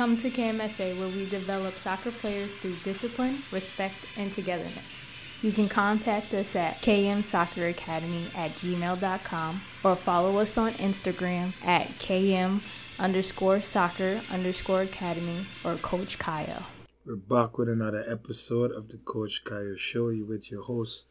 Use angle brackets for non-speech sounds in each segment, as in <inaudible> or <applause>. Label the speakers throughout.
Speaker 1: Come to KMSA where we develop soccer players through discipline, respect, and togetherness. You can contact us at kmsocceracademy at gmail.com or follow us on Instagram at km underscore soccer underscore academy or Coach Kyle.
Speaker 2: We're back with another episode of the Coach Kyle Show. You with your host,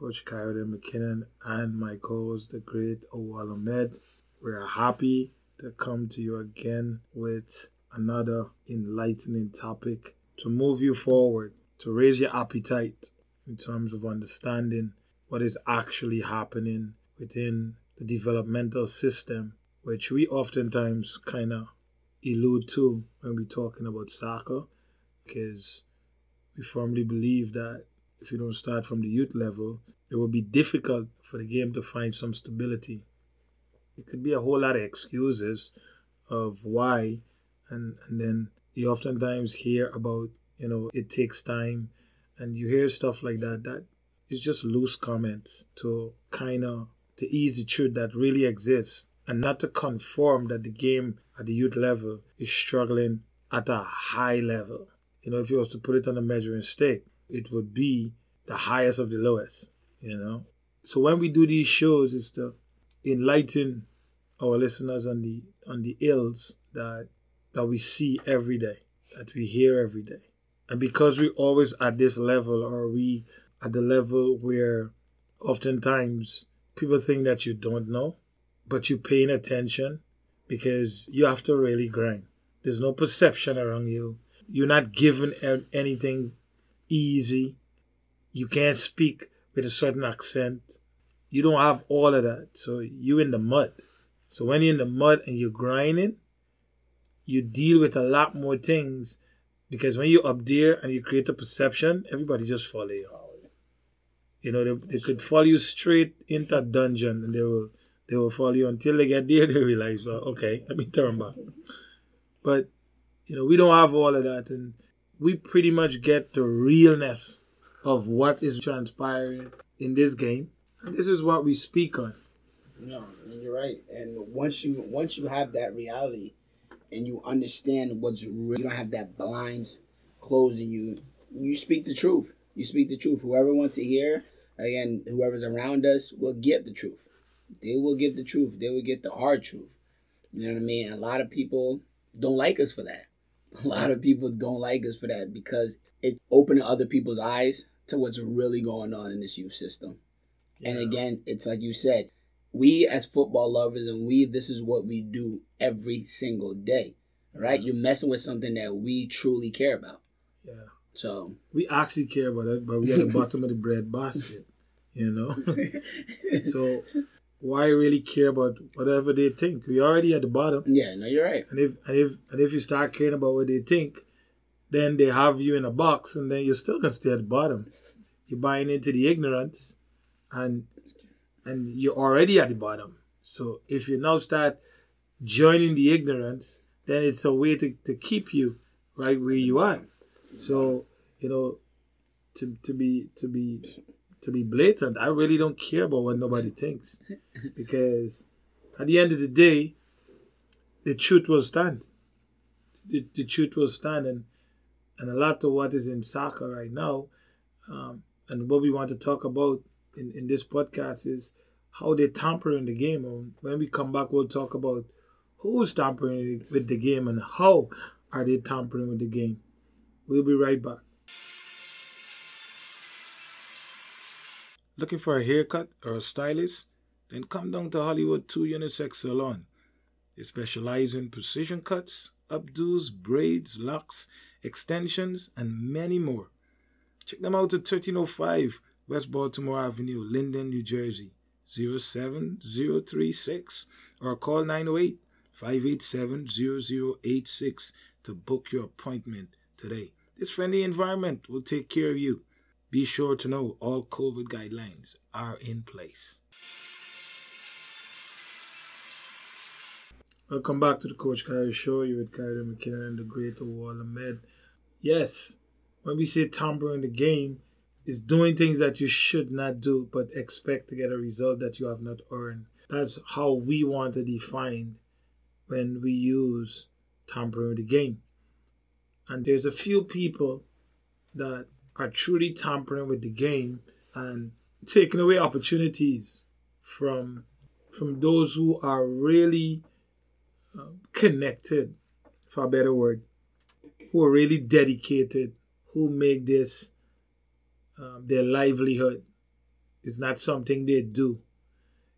Speaker 2: Coach Kyle McKinnon, and my co-host, the great Awal Ahmed. We're happy to come to you again with another enlightening topic to move you forward, to raise your appetite in terms of understanding what is actually happening within the developmental system, which we oftentimes kind of elude to when we're talking about soccer, because we firmly believe that if you don't start from the youth level, it will be difficult for the game to find some stability. It could be a whole lot of excuses of why, and, and then you oftentimes hear about, you know, it takes time. And you hear stuff like that that is just loose comments to kind of to ease the truth that really exists and not to conform that the game at the youth level is struggling at a high level. You know if you was to put it on a measuring stick it would be the highest of the lowest you know? So when we do these shows it's to enlighten our listeners on the on the ills that that we see every day that we hear every day and because we always at this level, or we at the level where oftentimes people think that you don't know, but you're paying attention because you have to really grind. There's no perception around you. You're not given anything easy. You can't speak with a certain accent. You don't have all of that. So you're in the mud. So when you're in the mud and you're grinding, you deal with a lot more things because when you're up there and you create a perception, everybody just follow you. You know, they, they could follow you straight into a dungeon and they will they will follow you until they get <laughs> there. They realize, well, okay, let me turn back. But you know, we don't have all of that, and we pretty much get the realness of what is transpiring in this game, and this is what we speak on.
Speaker 3: No, you're right. And once you once you have that reality, and you understand what's real. You don't have that blinds closing you. You speak the truth. You speak the truth. Whoever wants to hear, again, whoever's around us will get the truth. They will get the truth. They will get the hard truth. You know what I mean? A lot of people don't like us for that. <laughs> A lot of people don't like us for that because it opening other people's eyes to what's really going on in this youth system. Yeah. And again, it's like you said, we as football lovers and we this is what we do every single day right? You're messing with something that we truly care about.
Speaker 2: Yeah.
Speaker 3: So
Speaker 2: we actually care about it but we at the <laughs> bottom of the bread basket you know? <laughs> So why really care about whatever they think? We already at the bottom.
Speaker 3: Yeah no you're right.
Speaker 2: And if and if and if you start caring about what they think then they have you in a box and then you're still gonna stay at the bottom. You're buying into the ignorance and and you're already at the bottom. So if you now start joining the ignorance, then it's a way to, to keep you right where you are. So, you know, to, to be to be to be blatant, I really don't care about what nobody thinks. <laughs> Because at the end of the day, the truth will stand. The, the truth will stand and and a lot of what is in soccer right now, um, and what we want to talk about in, in this podcast is how they tamper in the game. And when we come back, we'll talk about who's tampering with the game and how are they tampering with the game. We'll be right back. Looking for a haircut or a stylist? Then come down to Hollywood 2 Unisex Salon. They specialize in precision cuts, updos, braids, locks, extensions, and many more. Check them out at 1305 West Baltimore Avenue, Linden, New Jersey, 07036 or call 908 587 0086 to book your appointment today. This friendly environment will take care of you. Be sure to know all COVID guidelines are in place. Welcome back to the Coach Kyle Show. You with Kyle McKinnon and the great Awal Ahmed. Yes, when we say tampering the game, is doing things that you should not do but expect to get a result that you have not earned. That's how we want to define when we use tampering with the game. And there's a few people that are truly tampering with the game and taking away opportunities from from those who are really uh, connected, for a better word, who are really dedicated, who make this um, their livelihood. It's not something they do.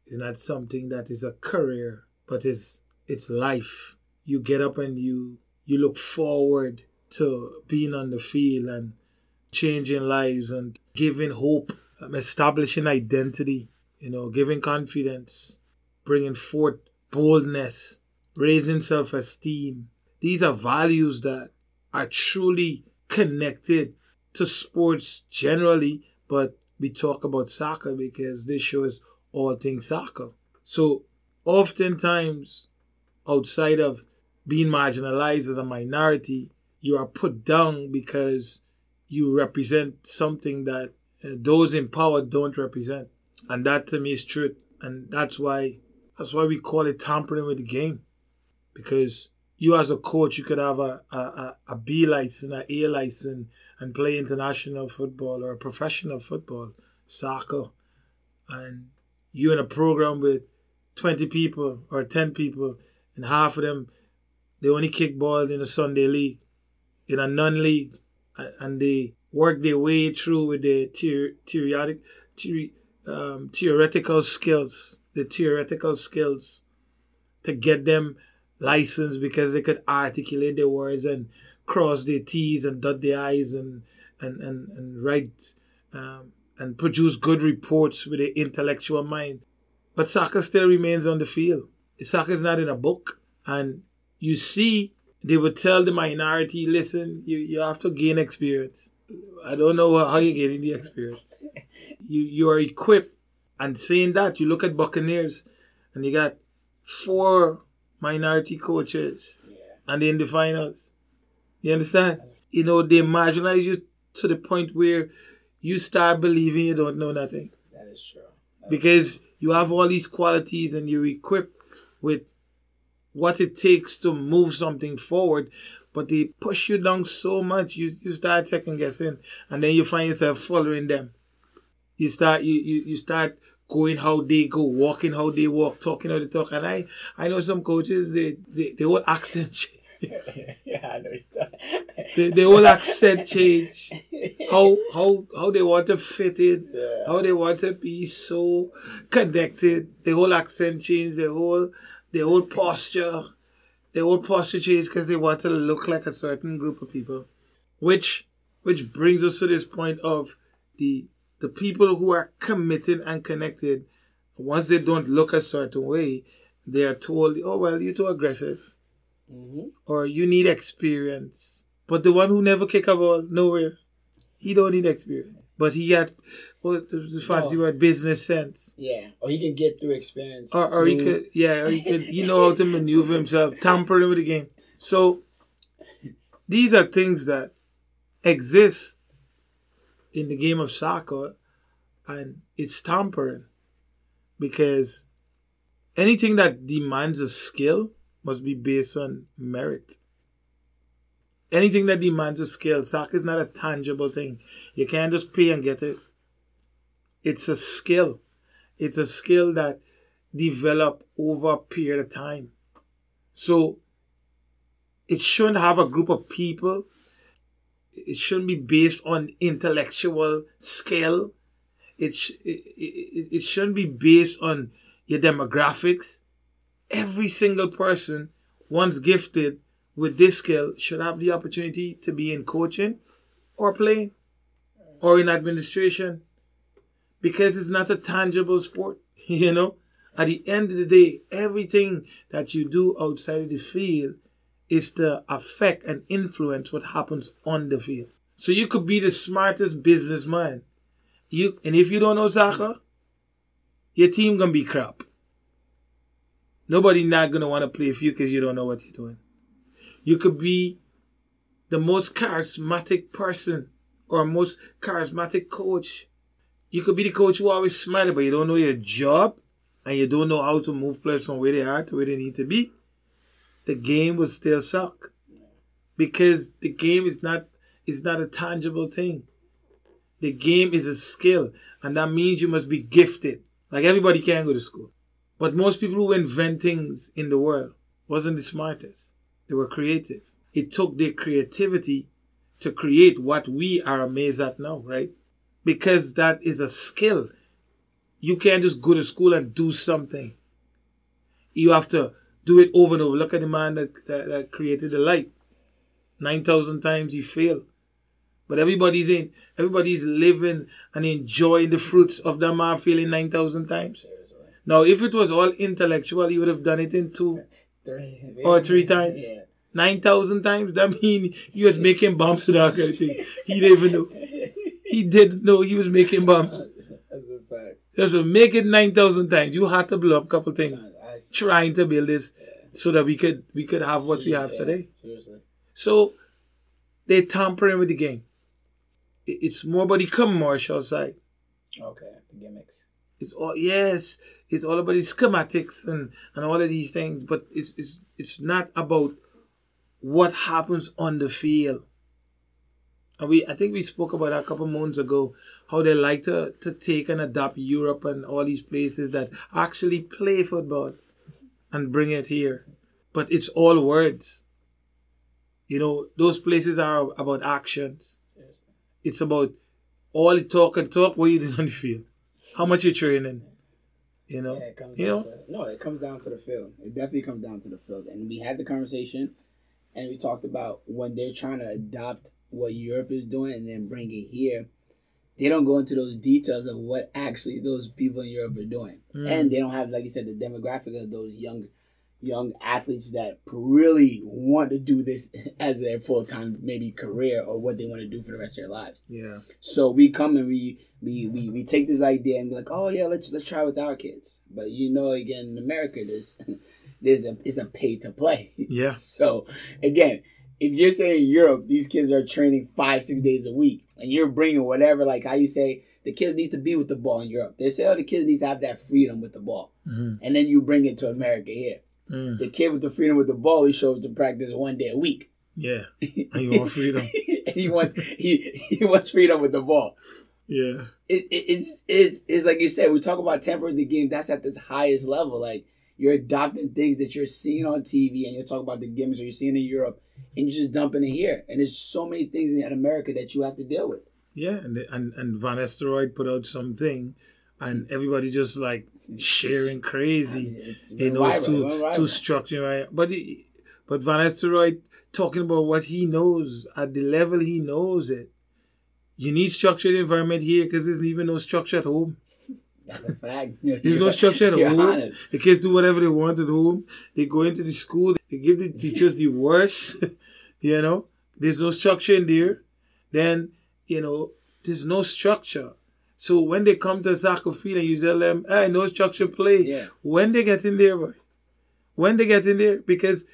Speaker 2: It's not something that is a career, but it's it's life. You get up and you you look forward to being on the field and changing lives and giving hope, um, establishing identity, you know, giving confidence, bringing forth boldness, raising self esteem. These are values that are truly connected to sports generally, but we talk about soccer because this show is all things soccer. So, oftentimes, outside of being marginalized as a minority, you are put down because you represent something that uh, those in power don't represent. And that to me is truth. And that's why that's why we call it tampering with the game. Because you as a coach, you could have a, a, a, B license, an A license, and play international football or professional football, soccer. And you in a program with 20 people or 10 people, and half of them, they only kick ball in a Sunday league, in a non-league, and they work their way through with their theoretic, um, theoretical skills, the theoretical skills to get them licensed because they could articulate their words and cross their T's and dot their I's and and and, and write um, and produce good reports with an intellectual mind. But soccer still remains on the field. Soccer is not in a book. And you see, they would tell the minority, listen, you, you have to gain experience. I don't know how you're getting the experience. <laughs> You you are equipped. And saying that, you look at Buccaneers and you got four minority coaches yeah. and in the finals. You understand? You know, they marginalize you to the point where you start believing you don't know nothing.
Speaker 3: That is true.
Speaker 2: That because is true. you have all these qualities and you're equipped with what it takes to move something forward, but they push you down so much, you, you start second guessing, and then you find yourself following them. You start you, you, you start going how they go, walking how they walk, talking how they talk. And I I know some coaches they they, they all accent <laughs> change. <laughs>
Speaker 3: yeah, I know
Speaker 2: the, they all accent change. How how how they want to fit in, yeah. how they want to be so connected. The whole accent change, the whole the whole posture, the whole posture change because they want to look like a certain group of people. Which which brings us to this point of the the people who are committed and connected, once they don't look a certain way, they are told, oh, well, you're too aggressive. Mm-hmm. Or you need experience. But the one who never kick a ball, nowhere, he don't need experience. But he had, what the fancy word, business sense.
Speaker 3: Yeah, or he can get through experience.
Speaker 2: Or, or he could, yeah, or he could, he know how to maneuver himself, tampering with the game. So these are things that exist in the game of soccer, and it's tampering because anything that demands a skill must be based on merit. Anything that demands a skill, soccer is not a tangible thing. You can't just pay and get it. It's a skill. It's a skill that develop over a period of time. So it shouldn't have a group of people. It shouldn't be based on intellectual skill. It, sh- it, it, it shouldn't be based on your demographics every single person, once gifted with this skill, should have the opportunity to be in coaching or playing or in administration because it's not a tangible sport, <laughs> you know? At the end of the day, everything that you do outside of the field is to affect and influence what happens on the field. So you could be the smartest businessman. You and if you don't know soccer, your team gonna be crap. Nobody not gonna want to play for you because you don't know what you're doing. You could be the most charismatic person or most charismatic coach. You could be the coach who always smiling, but you don't know your job and you don't know how to move players from where they are to where they need to be. The game will still suck. because the game is not is not a tangible thing. The game is a skill, and that means you must be gifted. Like everybody can go to school, but most people who invent things in the world wasn't the smartest. They were creative. It took their creativity to create what we are amazed at now, right? Because that is a skill. You can't just go to school and do something. You have to do it over and over. Look at the man that, that, that created the light. 9,000 times he failed. But everybody's in, everybody's living and enjoying the fruits of that man failing 9,000 times. Now, if it was all intellectual, he would have done it in two
Speaker 3: Three.
Speaker 2: or three times.
Speaker 3: Yeah.
Speaker 2: 9,000 times? That mean he was making bombs and that kind of thing. He didn't even know. He didn't know he was making bombs. <laughs>
Speaker 3: That's a fact.
Speaker 2: Just make it 9,000 times. You had to blow up a couple things trying to build this so that we could we could have what we have
Speaker 3: yeah,
Speaker 2: today.
Speaker 3: Seriously.
Speaker 2: So they're tampering with the game. It's more about the commercial side.
Speaker 3: Okay. The gimmicks.
Speaker 2: It's all yes, it's all about the schematics and, and all of these things, but it's it's it's not about what happens on the field. And we I think we spoke about that a couple months ago, how they like to, to take and adapt Europe and all these places that actually play football and bring it here. But it's all words. You know, those places are about actions.
Speaker 3: Seriously.
Speaker 2: It's about all the talk and talk, what you did <laughs> on the field. How much you're training. You know?
Speaker 3: Yeah, it comes
Speaker 2: you
Speaker 3: down
Speaker 2: know?
Speaker 3: to, no, it comes down to the field. It definitely comes down to the field. And we had the conversation, and we talked about when they're trying to adopt what Europe is doing and then bring it here. They don't go into those details of what actually those people in Europe are doing,
Speaker 2: Mm.
Speaker 3: and they don't have, like you said, the demographic of those young, young athletes that really want to do this <laughs> as their full time maybe career or what they want to do for the rest of their lives.
Speaker 2: Yeah.
Speaker 3: So we come and we we, we we take this idea and be like, oh yeah, let's let's try with our kids. But you know, again, in America, there's <laughs> there's a it's a pay to play.
Speaker 2: Yeah. <laughs>
Speaker 3: So again, if you're saying Europe, these kids are training five six days a week, and you're bringing whatever, like how you say the kids need to be with the ball in Europe. They say, oh, the kids need to have that freedom with the ball,
Speaker 2: Mhm.
Speaker 3: and then you bring it to America here.
Speaker 2: Mm.
Speaker 3: The kid with the freedom with the ball, he shows to practice one day a week.
Speaker 2: Yeah. <laughs> And you want freedom.
Speaker 3: he wants he he wants freedom with the ball.
Speaker 2: Yeah.
Speaker 3: it, it, it's, it's it's like you said, we talk about tempering the game. That's at this highest level. Like you're adopting things that you're seeing on TV, and you're talking about the gimmicks or you're seeing in Europe, and you're just dumping it here. And there's so many things in America that you have to deal with.
Speaker 2: Yeah. And and, and Van Nistelrooy put out something and everybody just like sharing crazy. <laughs>
Speaker 3: it's
Speaker 2: in those two
Speaker 3: went
Speaker 2: two structure right but he, but Van Nistelrooy talking about what he knows at the level he knows it you need structured environment here because there's even no structure at home
Speaker 3: That's a fact. <laughs>
Speaker 2: there's no structure at home the kids do whatever they want at home they go into the school they give the teachers the <laughs> worst <laughs> you know there's no structure in there then you know there's no structure so when they come to soccer field and you tell them hey no structure play
Speaker 3: Yeah.
Speaker 2: when they get in there, boy. When they get in there, because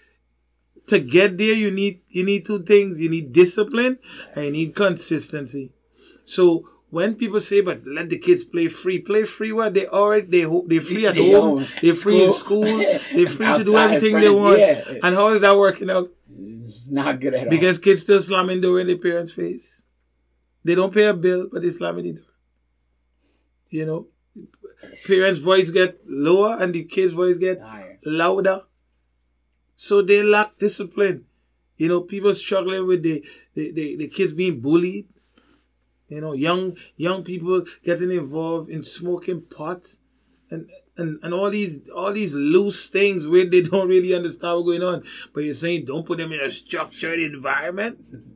Speaker 2: to get there you need you need two things. You need discipline and you need consistency. So when people say, "But let the kids play free," play free. What they already they ho- they free at <laughs>
Speaker 3: They
Speaker 2: home, they free in
Speaker 3: school. <laughs>
Speaker 2: they free to do everything they want.
Speaker 3: yeah.
Speaker 2: And how is that working out?
Speaker 3: It's not good at all.
Speaker 2: Because kids still slamming door in their parents' face. They don't pay a bill, but they slamming the door. You know, parents' voice get lower and the kids' voice get ah,
Speaker 3: Higher.
Speaker 2: louder. So they lack discipline. You know, people struggling with the, the, the, the kids being bullied. You know, young young people getting involved in smoking pot and, and and all these all these loose things where they <laughs> don't really understand what's going on. But you're saying don't put them in a structured environment. <laughs>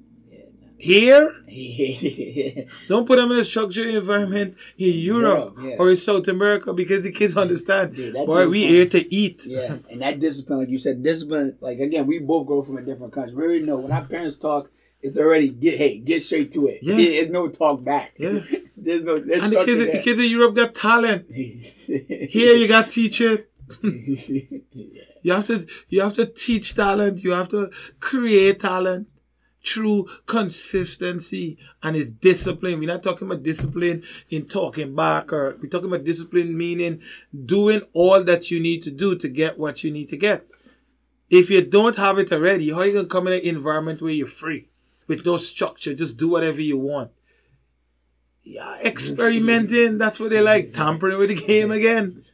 Speaker 2: Here, <laughs> don't put them in a structured environment in Europe
Speaker 3: Europe, yeah.
Speaker 2: or in South America because the kids understand.
Speaker 3: Dude,
Speaker 2: Boy, we here to eat.
Speaker 3: Yeah, and that discipline, like you said, discipline. Like again, we both grow from a different country. We already know when our parents talk, it's already get hey, get straight to it.
Speaker 2: Yeah.
Speaker 3: There's no talk back.
Speaker 2: Yeah. <laughs>
Speaker 3: there's no. There's
Speaker 2: And the kids, the kids in Europe got talent. <laughs> Here you got teacher. <laughs> You have to you have to teach talent. You have to create talent through consistency and it's discipline. We're not talking about discipline in talking back or we're talking about discipline meaning doing all that you need to do to get what you need to get. If you don't have it already, how are you gonna come in an environment where you're free with no structure, just do whatever you want? Yeah, experimenting. That's what they like. Tampering with the game again.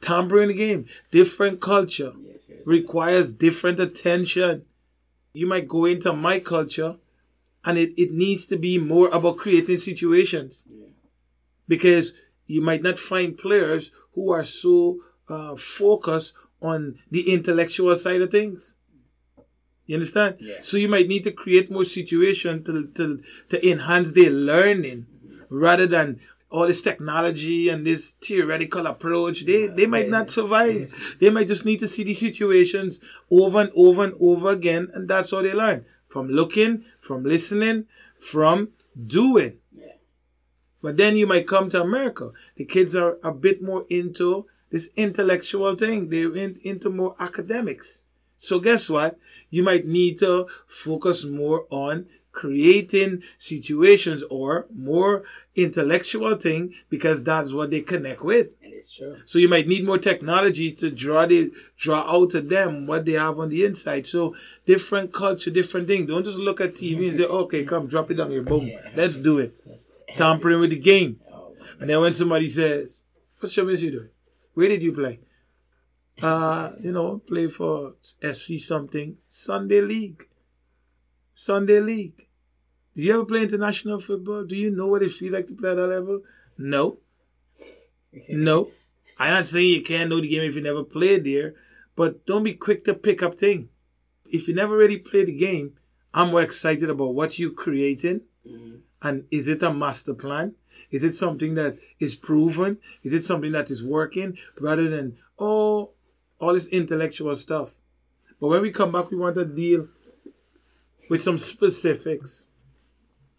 Speaker 2: Tampering the game. Different culture requires different attention. You might go into my culture and it, it needs to be more about creating situations. Because you might not find players who are so uh, focused on the intellectual side of things. You understand?
Speaker 3: Yeah.
Speaker 2: So you might need to create more situation to, to, to enhance their learning mm-hmm. rather than all this technology and this theoretical approach. They, they might not survive. They might just need to see these situations over and over and over again. And that's how they learn. From looking, from listening, from doing.
Speaker 3: Yeah.
Speaker 2: But then you might come to America. The kids are a bit more into this intellectual thing. They're in, into more academics. So guess what? You might need to focus more on creating situations or more intellectual thing because that's what they connect with.
Speaker 3: And it's true.
Speaker 2: So you might need more technology to draw the draw out to them what they have on the inside. So different culture, different thing. Don't just look at TV and say, <laughs> "Okay, come drop it down here, boom,
Speaker 3: Yeah.
Speaker 2: let's do it." Tampering with the game. <laughs>
Speaker 3: Oh,
Speaker 2: And then when somebody says, "What's your miss you doing? Where did you play?" Uh, you know, play for SC something Sunday League. Sunday League. Did you ever play international football? Do you know what it feels like to play at that level? No. <laughs> No. I'm not saying you can't know the game if you never played there, but don't be quick to pick up thing. If you never really played the game, I'm more excited about what you're creating
Speaker 3: Mhm.
Speaker 2: and is it a master plan? Is it something that is proven? Is it something that is working rather than, oh, all this intellectual stuff? But when we come back, we want to deal with some specifics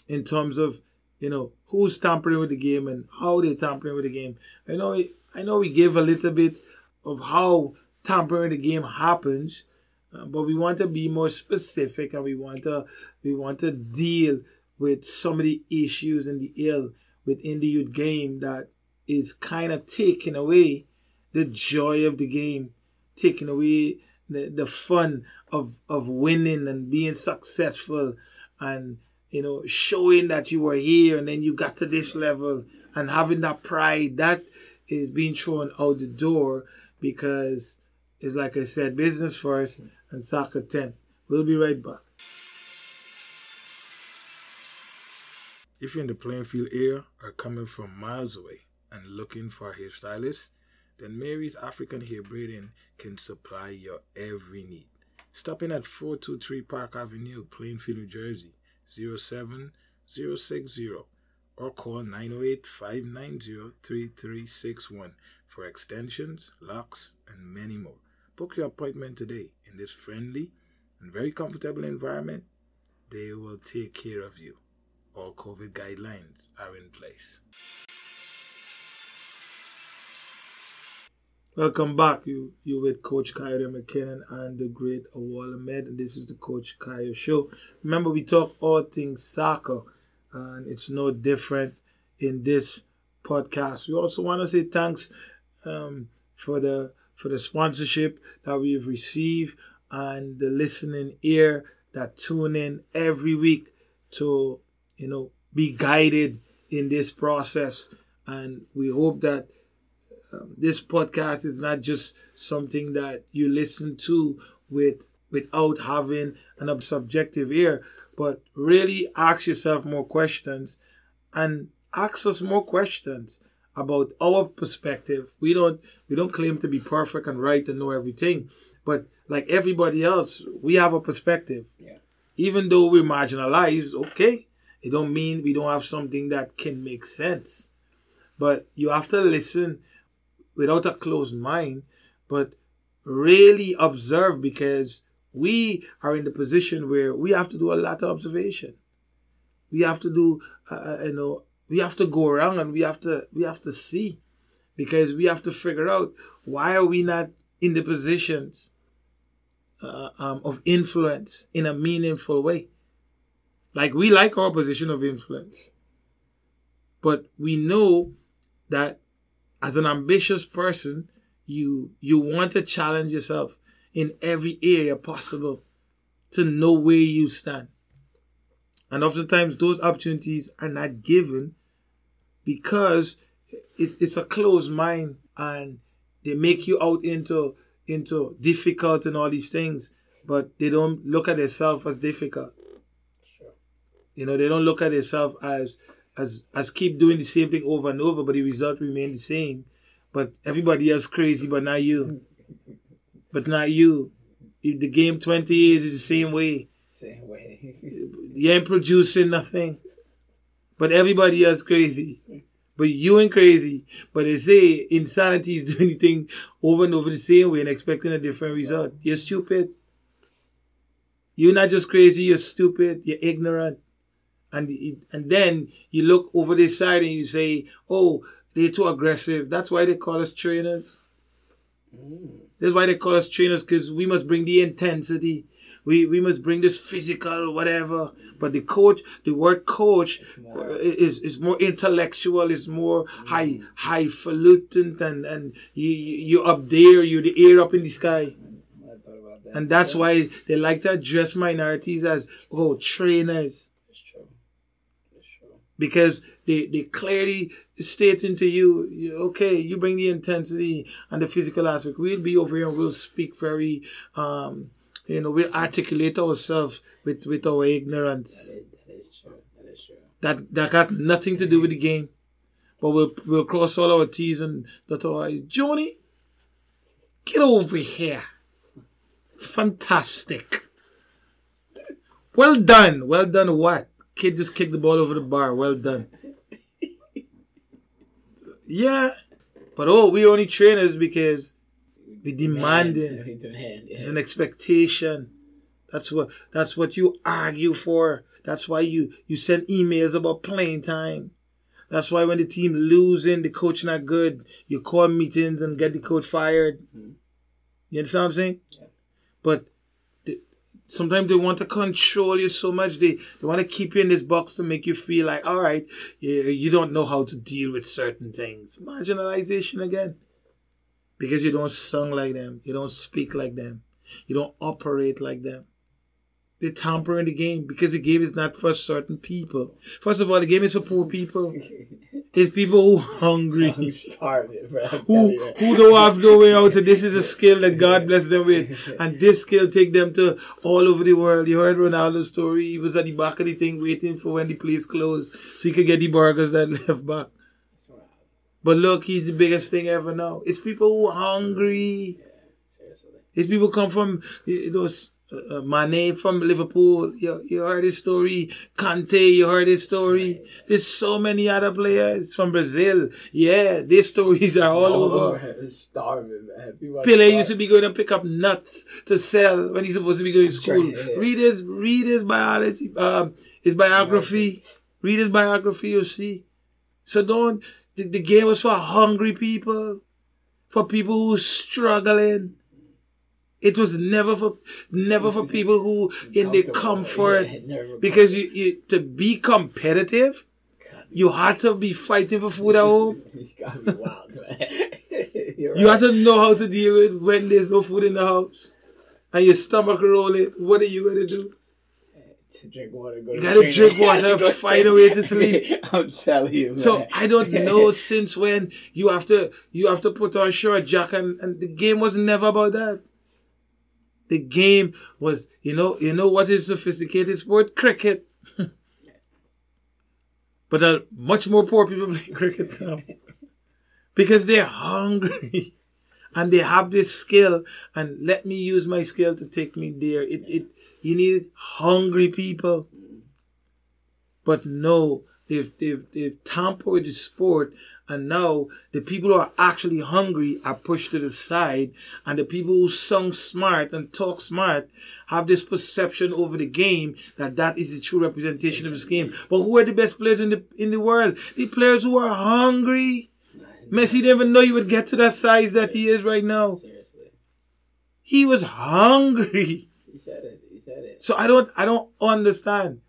Speaker 2: in terms of, you know, who's tampering with the game and how they're tampering with the game. I know, I know we give a little bit of how tampering the game happens, uh, but we want to be more specific and we want to, we want to deal with some of the issues and the ill within the youth game that is kind of taking away the joy of the game, taking away the, the fun of, of winning and being successful and you know showing that you were here and then you got to this level and having that pride that is being thrown out the door because it's like I said, business first and soccer 10. We'll be right back. If you're in the Plainfield area or coming from miles away and looking for a hairstylist, then Mary's African Hair Braiding can supply your every need. Stop in at 423 Park Avenue, Plainfield, New Jersey, 07060 or call 908 590 3361 for extensions, locks, and many more. Book your appointment today in this friendly and very comfortable environment. They will take care of you. All COVID guidelines are in place. Welcome back. You you with Coach Kyle McKinnon and the great Awal Ahmed, and this is the Coach Kyle Show. Remember, we talk all things soccer, and it's no different in this podcast. We also want to say thanks um, for the for the sponsorship that we've received and the listening ear that tune in every week to you know be guided in this process, and we hope that um, this podcast is not just something that you listen to with without having an subjective ear, but really ask yourself more questions and ask us more questions about our perspective. We don't we don't claim to be perfect and right and know everything, but like everybody else, we have a perspective.
Speaker 3: Yeah.
Speaker 2: Even though we're marginalized, okay, it don't mean we don't have something that can make sense. But you have to listen without a closed mind, but really observe because we are in the position where we have to do a lot of observation. We have to do, uh, you know, we have to go around and we have to we have to see because we have to figure out why are we not in the positions uh, um, of influence in a meaningful way. Like we like our position of influence, but we know that as an ambitious person, you you want to challenge yourself in every area possible to know where you stand. And oftentimes those opportunities are not given because it's it's a closed mind and they make you out into into difficult and all these things, but they don't look at themselves as difficult.
Speaker 3: Sure.
Speaker 2: You know, they don't look at themselves as as as keep doing the same thing over and over, but the result remain the same. But everybody else crazy, but not you. But not you. If the game twenty years is the same way.
Speaker 3: Same way. <laughs>
Speaker 2: You ain't producing nothing. But everybody else crazy. But you ain't crazy. But they say insanity is <laughs> doing the thing over and over the same way and expecting a different result. You're stupid. You're not just crazy, you're stupid, you're ignorant. And and then you look over this side and you say, oh, they're too aggressive. That's why they call us trainers. That's why they call us trainers because we must bring the intensity. We, we must bring this physical, whatever. But the coach, the word coach
Speaker 3: more-
Speaker 2: uh, is, is more intellectual, is more high, highfalutin and, and you, you, you're up there, you're the air up in the sky.
Speaker 3: I thought about that.
Speaker 2: And that's why they like to address minorities as, oh, trainers.
Speaker 3: It's true. It's true.
Speaker 2: because they, they clearly stating to you, you- okay, you bring the intensity and the physical aspect. We'll be over here and we'll speak very, um, you know, we'll articulate ourselves with, with our ignorance.
Speaker 3: That, that is true. That is true.
Speaker 2: That that got nothing to do with the game. But we'll we'll cross all our T's and dot our I's. Johnny, get over here. Fantastic. Well done. Well done what? Kid just kicked the ball over the bar. Well done. Yeah. But oh, we only trainers because we demanding.
Speaker 3: Demand.
Speaker 2: It's an expectation. That's what that's what you argue for. That's why you you send emails about playing time. That's why when the team losing, the coach not good, you call meetings and get the coach fired. Mm-hmm. You understand what I'm saying?
Speaker 3: Yeah.
Speaker 2: But sometimes they want to control you so much. They they want to keep you in this box to make you feel like, all right, you, you don't know how to deal with certain things. Marginalization again because you don't sing like them, you don't speak like them, you don't operate like them. They tamper in the game because the game is not for certain people. First of all, the game is for poor people. <laughs> It's people who hungry,
Speaker 3: I'm starving, bro. <laughs>
Speaker 2: Who who don't have no way out. And this is a skill that God bless them with, and this skill take them to all over the world. You heard Ronaldo's story. He was at the back of the thing waiting for when the place closed, so he could get the burgers that <laughs> left back. But look, he's the biggest thing ever now. It's people who are hungry. These people come from you know uh, uh, Mane from Liverpool. You, you heard his story. Kante, you heard his story. There's so many other players from Brazil. Yeah, their stories are all over.
Speaker 3: It's starving, man.
Speaker 2: Pele
Speaker 3: starving.
Speaker 2: used to be going to pick up nuts to sell when he's supposed to be going to school. Read his read his biology, um, his biography. Read his biography, you'll see. So don't the, the game was for hungry people, for people who struggling. It was never for never for people who <laughs> in the comfort <laughs>
Speaker 3: Yeah,
Speaker 2: because you, you to be competitive, you had to be fighting for food at home. <laughs>
Speaker 3: you gotta be wild, man. Right.
Speaker 2: have to know how to deal with when there's no food in the house and your stomach rolling. What are you gonna do?
Speaker 3: to drink water. Go
Speaker 2: You
Speaker 3: to
Speaker 2: gotta drink water,
Speaker 3: Go
Speaker 2: find a way to sleep.
Speaker 3: I'm telling you, man.
Speaker 2: So I don't know since when you have to you have to put on a short jack and, and the game was never about that. The game was you know you know what is sophisticated sport cricket. <laughs> but much more poor people <laughs> play cricket now because they're hungry <laughs> and they have this skill and let me use my skill to take me there. It it you need hungry people. But no, they've they've they've tampered the sport, and now the people who are actually hungry are pushed to the side, and the people who sung smart and talk smart have this perception over the game that that is the true representation of this game. But who are the best players in the in the world? The players who are hungry. Messi didn't even know he would get to that size that he is right now.
Speaker 3: seriously,
Speaker 2: He was hungry.
Speaker 3: he said it. He said it.
Speaker 2: So I don't I don't understand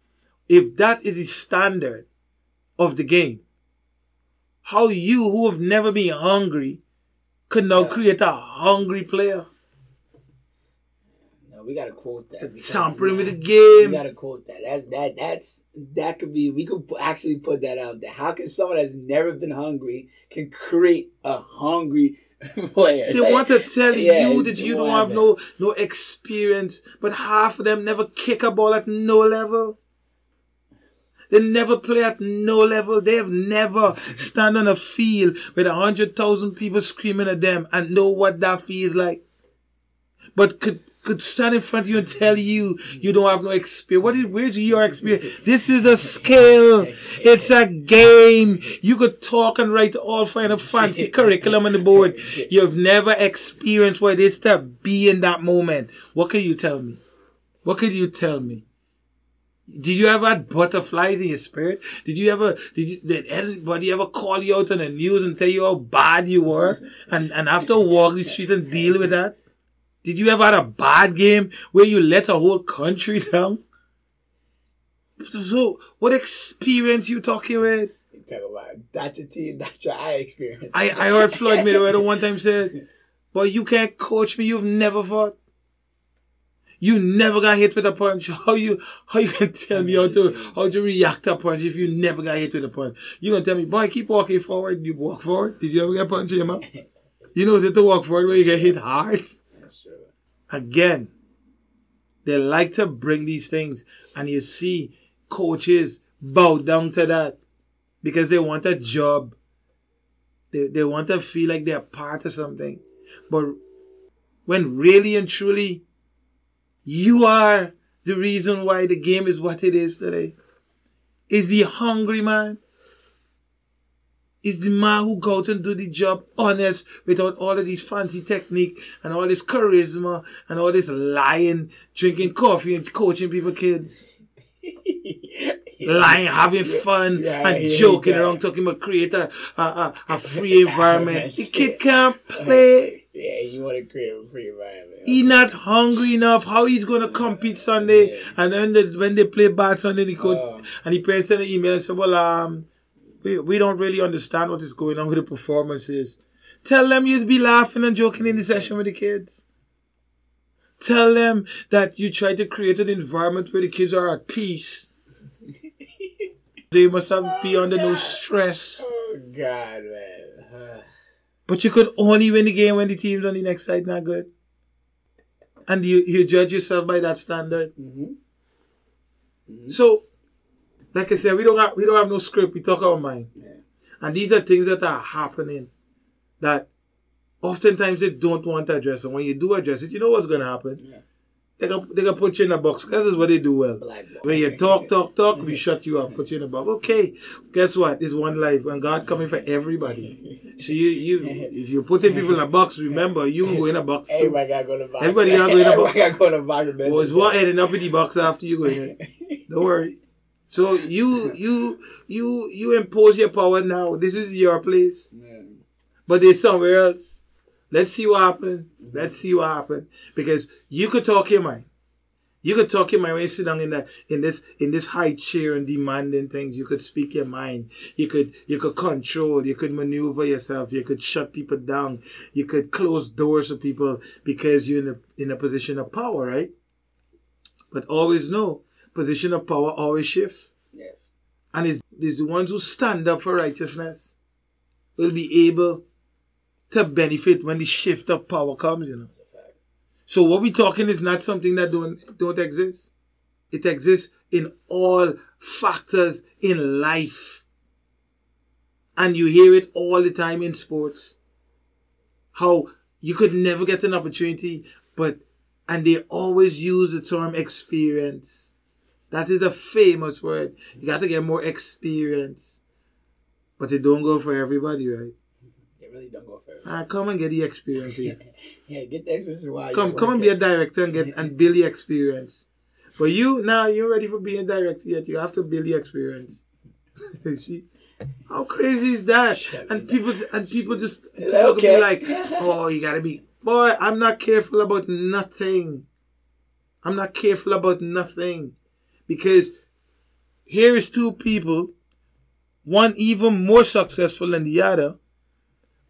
Speaker 2: if that is the standard of the game. How you who have never been hungry could now
Speaker 3: Yeah.
Speaker 2: create a hungry player.
Speaker 3: No, we gotta quote that.
Speaker 2: Tampering with the game.
Speaker 3: We gotta quote that. That's that. That's that could be. We could actually put that out there. How can someone that's never been hungry can create a hungry <laughs> player?
Speaker 2: They want to tell
Speaker 3: Yeah,
Speaker 2: you that you don't have no no experience, but half of them never kick a ball at no level. They never play at no level. They have never stand on a field with a hundred thousand people screaming at them and know what that feels like. But could could stand in front of you and tell you you don't have no experience. What is where's your experience? This is a skill. It's a game. You could talk and write all kind of fancy <laughs> curriculum on the board. You've never experienced what it is to be in that moment. What can you tell me? What could you tell me? Did you ever have butterflies in your spirit? Did you ever, did you, did anybody ever call you out on the news and tell you how bad you were? And, and after walk the street and deal with that? Did you ever have a bad game where you let a whole country <laughs> down? So, what experience you talking with?
Speaker 3: Talk about dot your team, dot your I experience.
Speaker 2: I, I heard Floyd <laughs> Mayweather one time says, but you can't coach me, you've never fought. You never got hit with a punch. <laughs> How you how you can tell me how to how to react to a punch if you never got hit with a punch? You gonna tell me, boy, keep walking forward. You walk forward. Did you ever get punched in your mouth? <laughs> You know to walk forward where you get hit hard.
Speaker 3: That's true.
Speaker 2: Again, they like to bring these things, and you see coaches bow down to that because they want a job. They, they want to feel like they're part of something. But when really and truly you are the reason why the game is what it is today, is the hungry man. Is the man who go out and do the job honest without all of these fancy technique and all this charisma and all this lying, drinking coffee and coaching people kids. <laughs> Lying, having fun
Speaker 3: Yeah,
Speaker 2: and
Speaker 3: yeah,
Speaker 2: joking
Speaker 3: yeah.
Speaker 2: around, talking about create a, a, a, a free environment. <laughs> The kid can't play.
Speaker 3: Yeah, you want to create a free environment.
Speaker 2: He not hungry enough. How he's gonna compete Sunday? And then the, when they play bad Sunday, he coach
Speaker 3: Oh.
Speaker 2: and he plays send an email and say, "Well, um, we we don't really understand what is going on with the performances. Tell them you just be laughing and joking in the session with the kids. Tell them that you try to create an environment where the kids are at peace. <laughs> they must have be under no stress.
Speaker 3: Oh God, man.
Speaker 2: But you could only win the game when the team's on the next side not good. And you, you judge yourself by that standard.
Speaker 3: mhm.
Speaker 2: So, like I said, we don't have we don't have no script. We talk our mind,
Speaker 3: Yeah.
Speaker 2: and these are things that are happening that oftentimes they don't want to address. And when you do address it, you know what's going to happen.
Speaker 3: Yeah.
Speaker 2: They can they can put you in a box. This is what they do well.
Speaker 3: Black.
Speaker 2: When you talk, talk, talk, we shut you up, put you in a box. Okay, guess what? It's one life, and God coming for everybody. So you you if you putting people in a box, remember you can go in a box too.
Speaker 3: Everybody gotta go to the box.
Speaker 2: Everybody gotta go in the
Speaker 3: Everybody
Speaker 2: box.
Speaker 3: gotta go to the box.
Speaker 2: Well, it's one ending up in the box after you go in. Don't worry. So you you you you impose your power now. This is your place, but there's somewhere else. Let's see what happens. Let's see what happens because you could talk your mind. You could talk your mind when you sit down in that in this in this high chair and demanding things. You could speak your mind. You could you could control. You could maneuver yourself. You could shut people down. You could close doors to people because you're in a in a position of power, right? But always know, position of power always shift.
Speaker 3: Yes.
Speaker 2: And it's, it's the ones who stand up for righteousness will be able to benefit when the shift of power comes, you know. So what we're talking is not something that don't don't exist. It exists in all factors in life. And you hear it all the time in sports. How you could never get an opportunity, but and they always use the term experience. That is a famous word. You got to get more experience. But it don't go for everybody, right?
Speaker 3: Really don't go first.
Speaker 2: Ah, come and get the experience here. <laughs>
Speaker 3: Yeah, get the experience while
Speaker 2: Come, come and be a director and get and build the experience. But you now you're ready for being a director yet. You have to build the experience. <laughs> you see, how crazy is that?
Speaker 3: Shut
Speaker 2: And people and people just could <laughs>
Speaker 3: okay.
Speaker 2: be like, oh, you gotta be boy. I'm not careful about nothing. I'm not careful about nothing because here is two people, one even more successful than the other,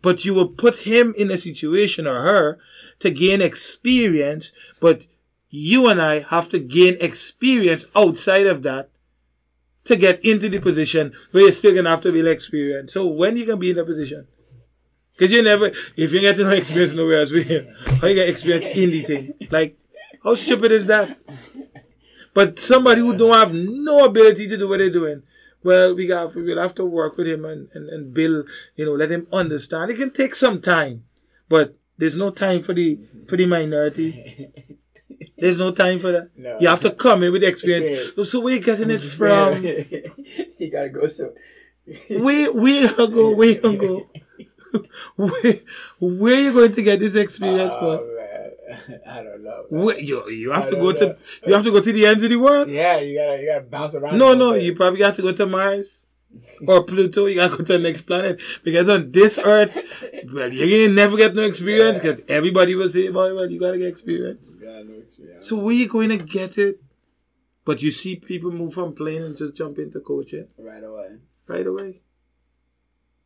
Speaker 2: but you will put him in a situation or her to gain experience, but you and I have to gain experience outside of that to get into the position where you're still gonna have to build experience. So when you can be in that position? Because you never, if you get no experience <laughs> nowhere else, we how you get experience in the thing? Like, how stupid is that? But somebody who don't have no ability to do what they're doing, well, we got we'll have to work with him and, and, and build, you know, let him understand. It can take some time, but there's no time for the for the minority. <laughs> There's no time for that.
Speaker 3: No.
Speaker 2: You have to come in with experience. So where you getting it from? <laughs>
Speaker 3: you gotta go so. <laughs>
Speaker 2: Where where you go? Where you go? Where where you going to get this experience
Speaker 3: ah, from? <laughs> I don't know. man.
Speaker 2: You you have
Speaker 3: I
Speaker 2: to go
Speaker 3: know.
Speaker 2: to you have to go to the ends of the world.
Speaker 3: Yeah, you gotta you gotta bounce around.
Speaker 2: No, no, you probably got to go to Mars <laughs> or Pluto. You got to go to the next planet because on this Earth, well, you ain't never get no experience because everybody will say, "Boy, well, you gotta get experience."
Speaker 3: You gotta know experience.
Speaker 2: So where you going to get it? But you see people move from plane and just jump into coaching
Speaker 3: right away.
Speaker 2: right away,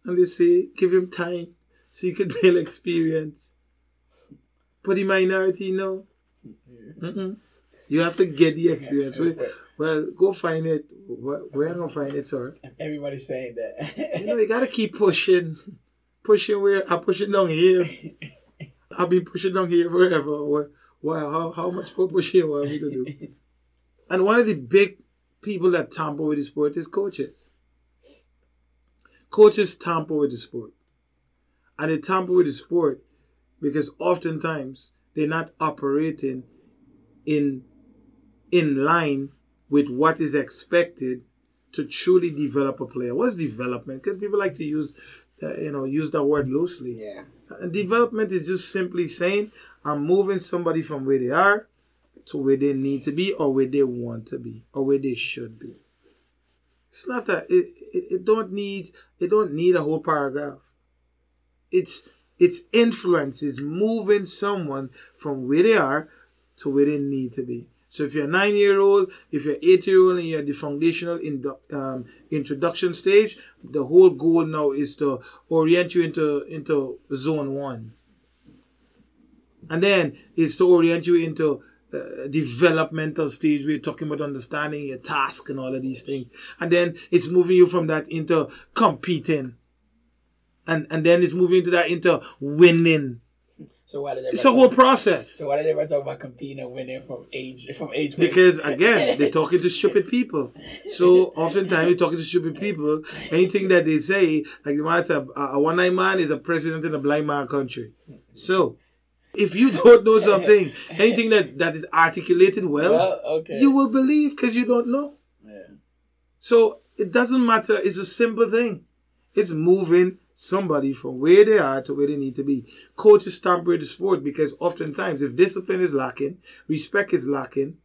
Speaker 2: and they say, "Give him time so you could <laughs> build experience." But the minority, no. Mm-mm. You have to get the experience. Well, well, go find it. Where, am gonna find it, sir?
Speaker 3: Everybody's saying that.
Speaker 2: You know, you gotta keep pushing, pushing where I'm pushing down here. I've been pushing down here forever. Wow, how, how much more pushing are we to do? <laughs> And one of the big people that tamper with the sport is coaches. Coaches tamper with the sport. And they tamper with the sport because oftentimes they're not operating in in line with what is expected to truly develop a player. What's development? Because people like to use, uh, you know, use that word loosely.
Speaker 3: yeah.
Speaker 2: And development is just simply saying I'm moving somebody from where they are to where they need to be, or where they want to be, or where they should be. It's not that it, it, it don't need it don't need a whole paragraph. It's it's influence is moving someone from where they are to where they need to be. So if you're a nine year old, if you're eight year old, and you're at the foundational indu- um, introduction stage, the whole goal now is to orient you into into zone one, and then it's to orient you into uh, developmental stage. We're talking about understanding your task and all of these things, and then it's moving you from that into competing, and and then it's moving to that into winning.
Speaker 3: So why does
Speaker 2: It's a whole process.
Speaker 3: So why does everybody talk about competing and winning from age from age?
Speaker 2: Because <laughs> again, they're talking to stupid people. So oftentimes you're talking to stupid people. Anything that they say, like the man said, a, a one-eyed man is a president in a blind man country. So if you don't know something, <laughs> anything that, that is articulated well,
Speaker 3: well, okay.
Speaker 2: you will believe because you don't know.
Speaker 3: Yeah.
Speaker 2: So it doesn't matter. It's a simple thing. It's moving somebody from where they are to where they need to be. Coaches tamper with the sport because oftentimes if discipline is lacking, respect is lacking,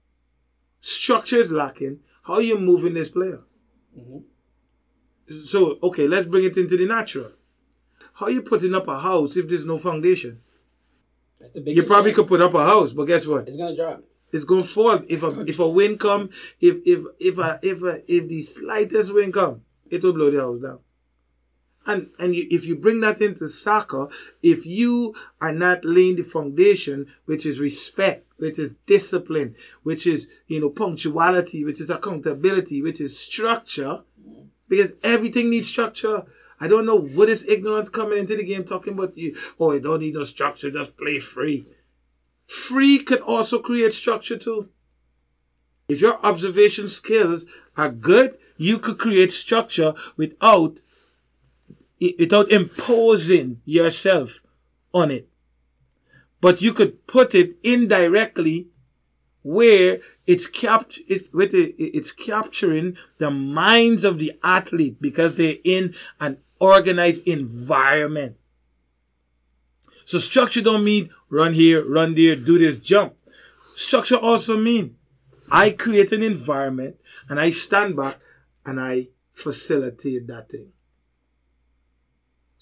Speaker 2: structure is lacking, how are you moving this player?
Speaker 3: Mhm.
Speaker 2: So, okay, let's bring it into the natural. How you putting up a house if there's no foundation?
Speaker 3: That's the
Speaker 2: You probably
Speaker 3: thing.
Speaker 2: could put up a house, but guess what?
Speaker 3: It's gonna drop.
Speaker 2: It's gonna fall if a if a wind come, if if if a if a if the slightest wind come, it will blow the house down. And and you, if you bring that into soccer, if you are not laying the foundation, which is respect, which is discipline, which is you know punctuality, which is accountability, which is structure, because everything needs structure. I don't know what is ignorance coming into the game talking about you. Oh, you don't need no structure, just play free. Free can also create structure too. If your observation skills are good, you could create structure without without imposing yourself on it. But you could put it indirectly where it's capt it with it, it's capturing the minds of the athlete because they're in an organized environment. So structure don't mean run here, run there, do this, jump. Structure also mean I create an environment and I stand back and I facilitate that thing.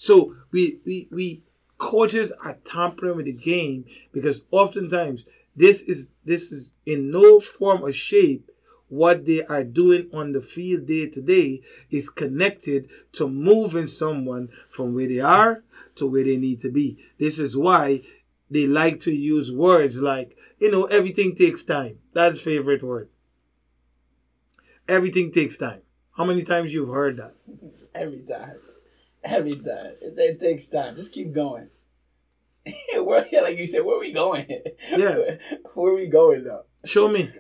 Speaker 2: So we we we coaches are tampering with the game because oftentimes this is this is in no form or shape what they are doing on the field day to day is connected to moving someone from where they are to where they need to be. This is why they like to use words like, you know, everything takes time. That's favorite word. Everything takes time. How many times you've heard that?
Speaker 3: Every time. <laughs> Every time. It, it takes time. Just keep going. <laughs> where, like you said, where are we going?
Speaker 2: Yeah. <laughs>
Speaker 3: where are we going though?
Speaker 2: Show me.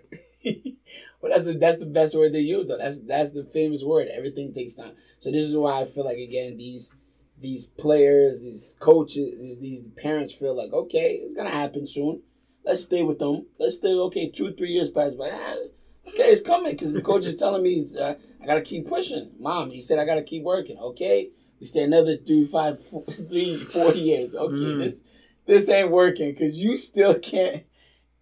Speaker 3: well, that's the that's the best word they use though. That's that's the famous word. Everything takes time. So this is why I feel like again these these players, these coaches, these, these parents feel like okay, it's gonna happen soon. Let's stay with them. Let's stay okay. Two three years pass by. Ah, okay, it's coming because the coach is telling me uh, I gotta keep pushing. Mom, he said I gotta keep working. Okay, we stay another three, five, four, <laughs> three, four years. Okay,
Speaker 2: Mm.
Speaker 3: this this ain't working because you still can't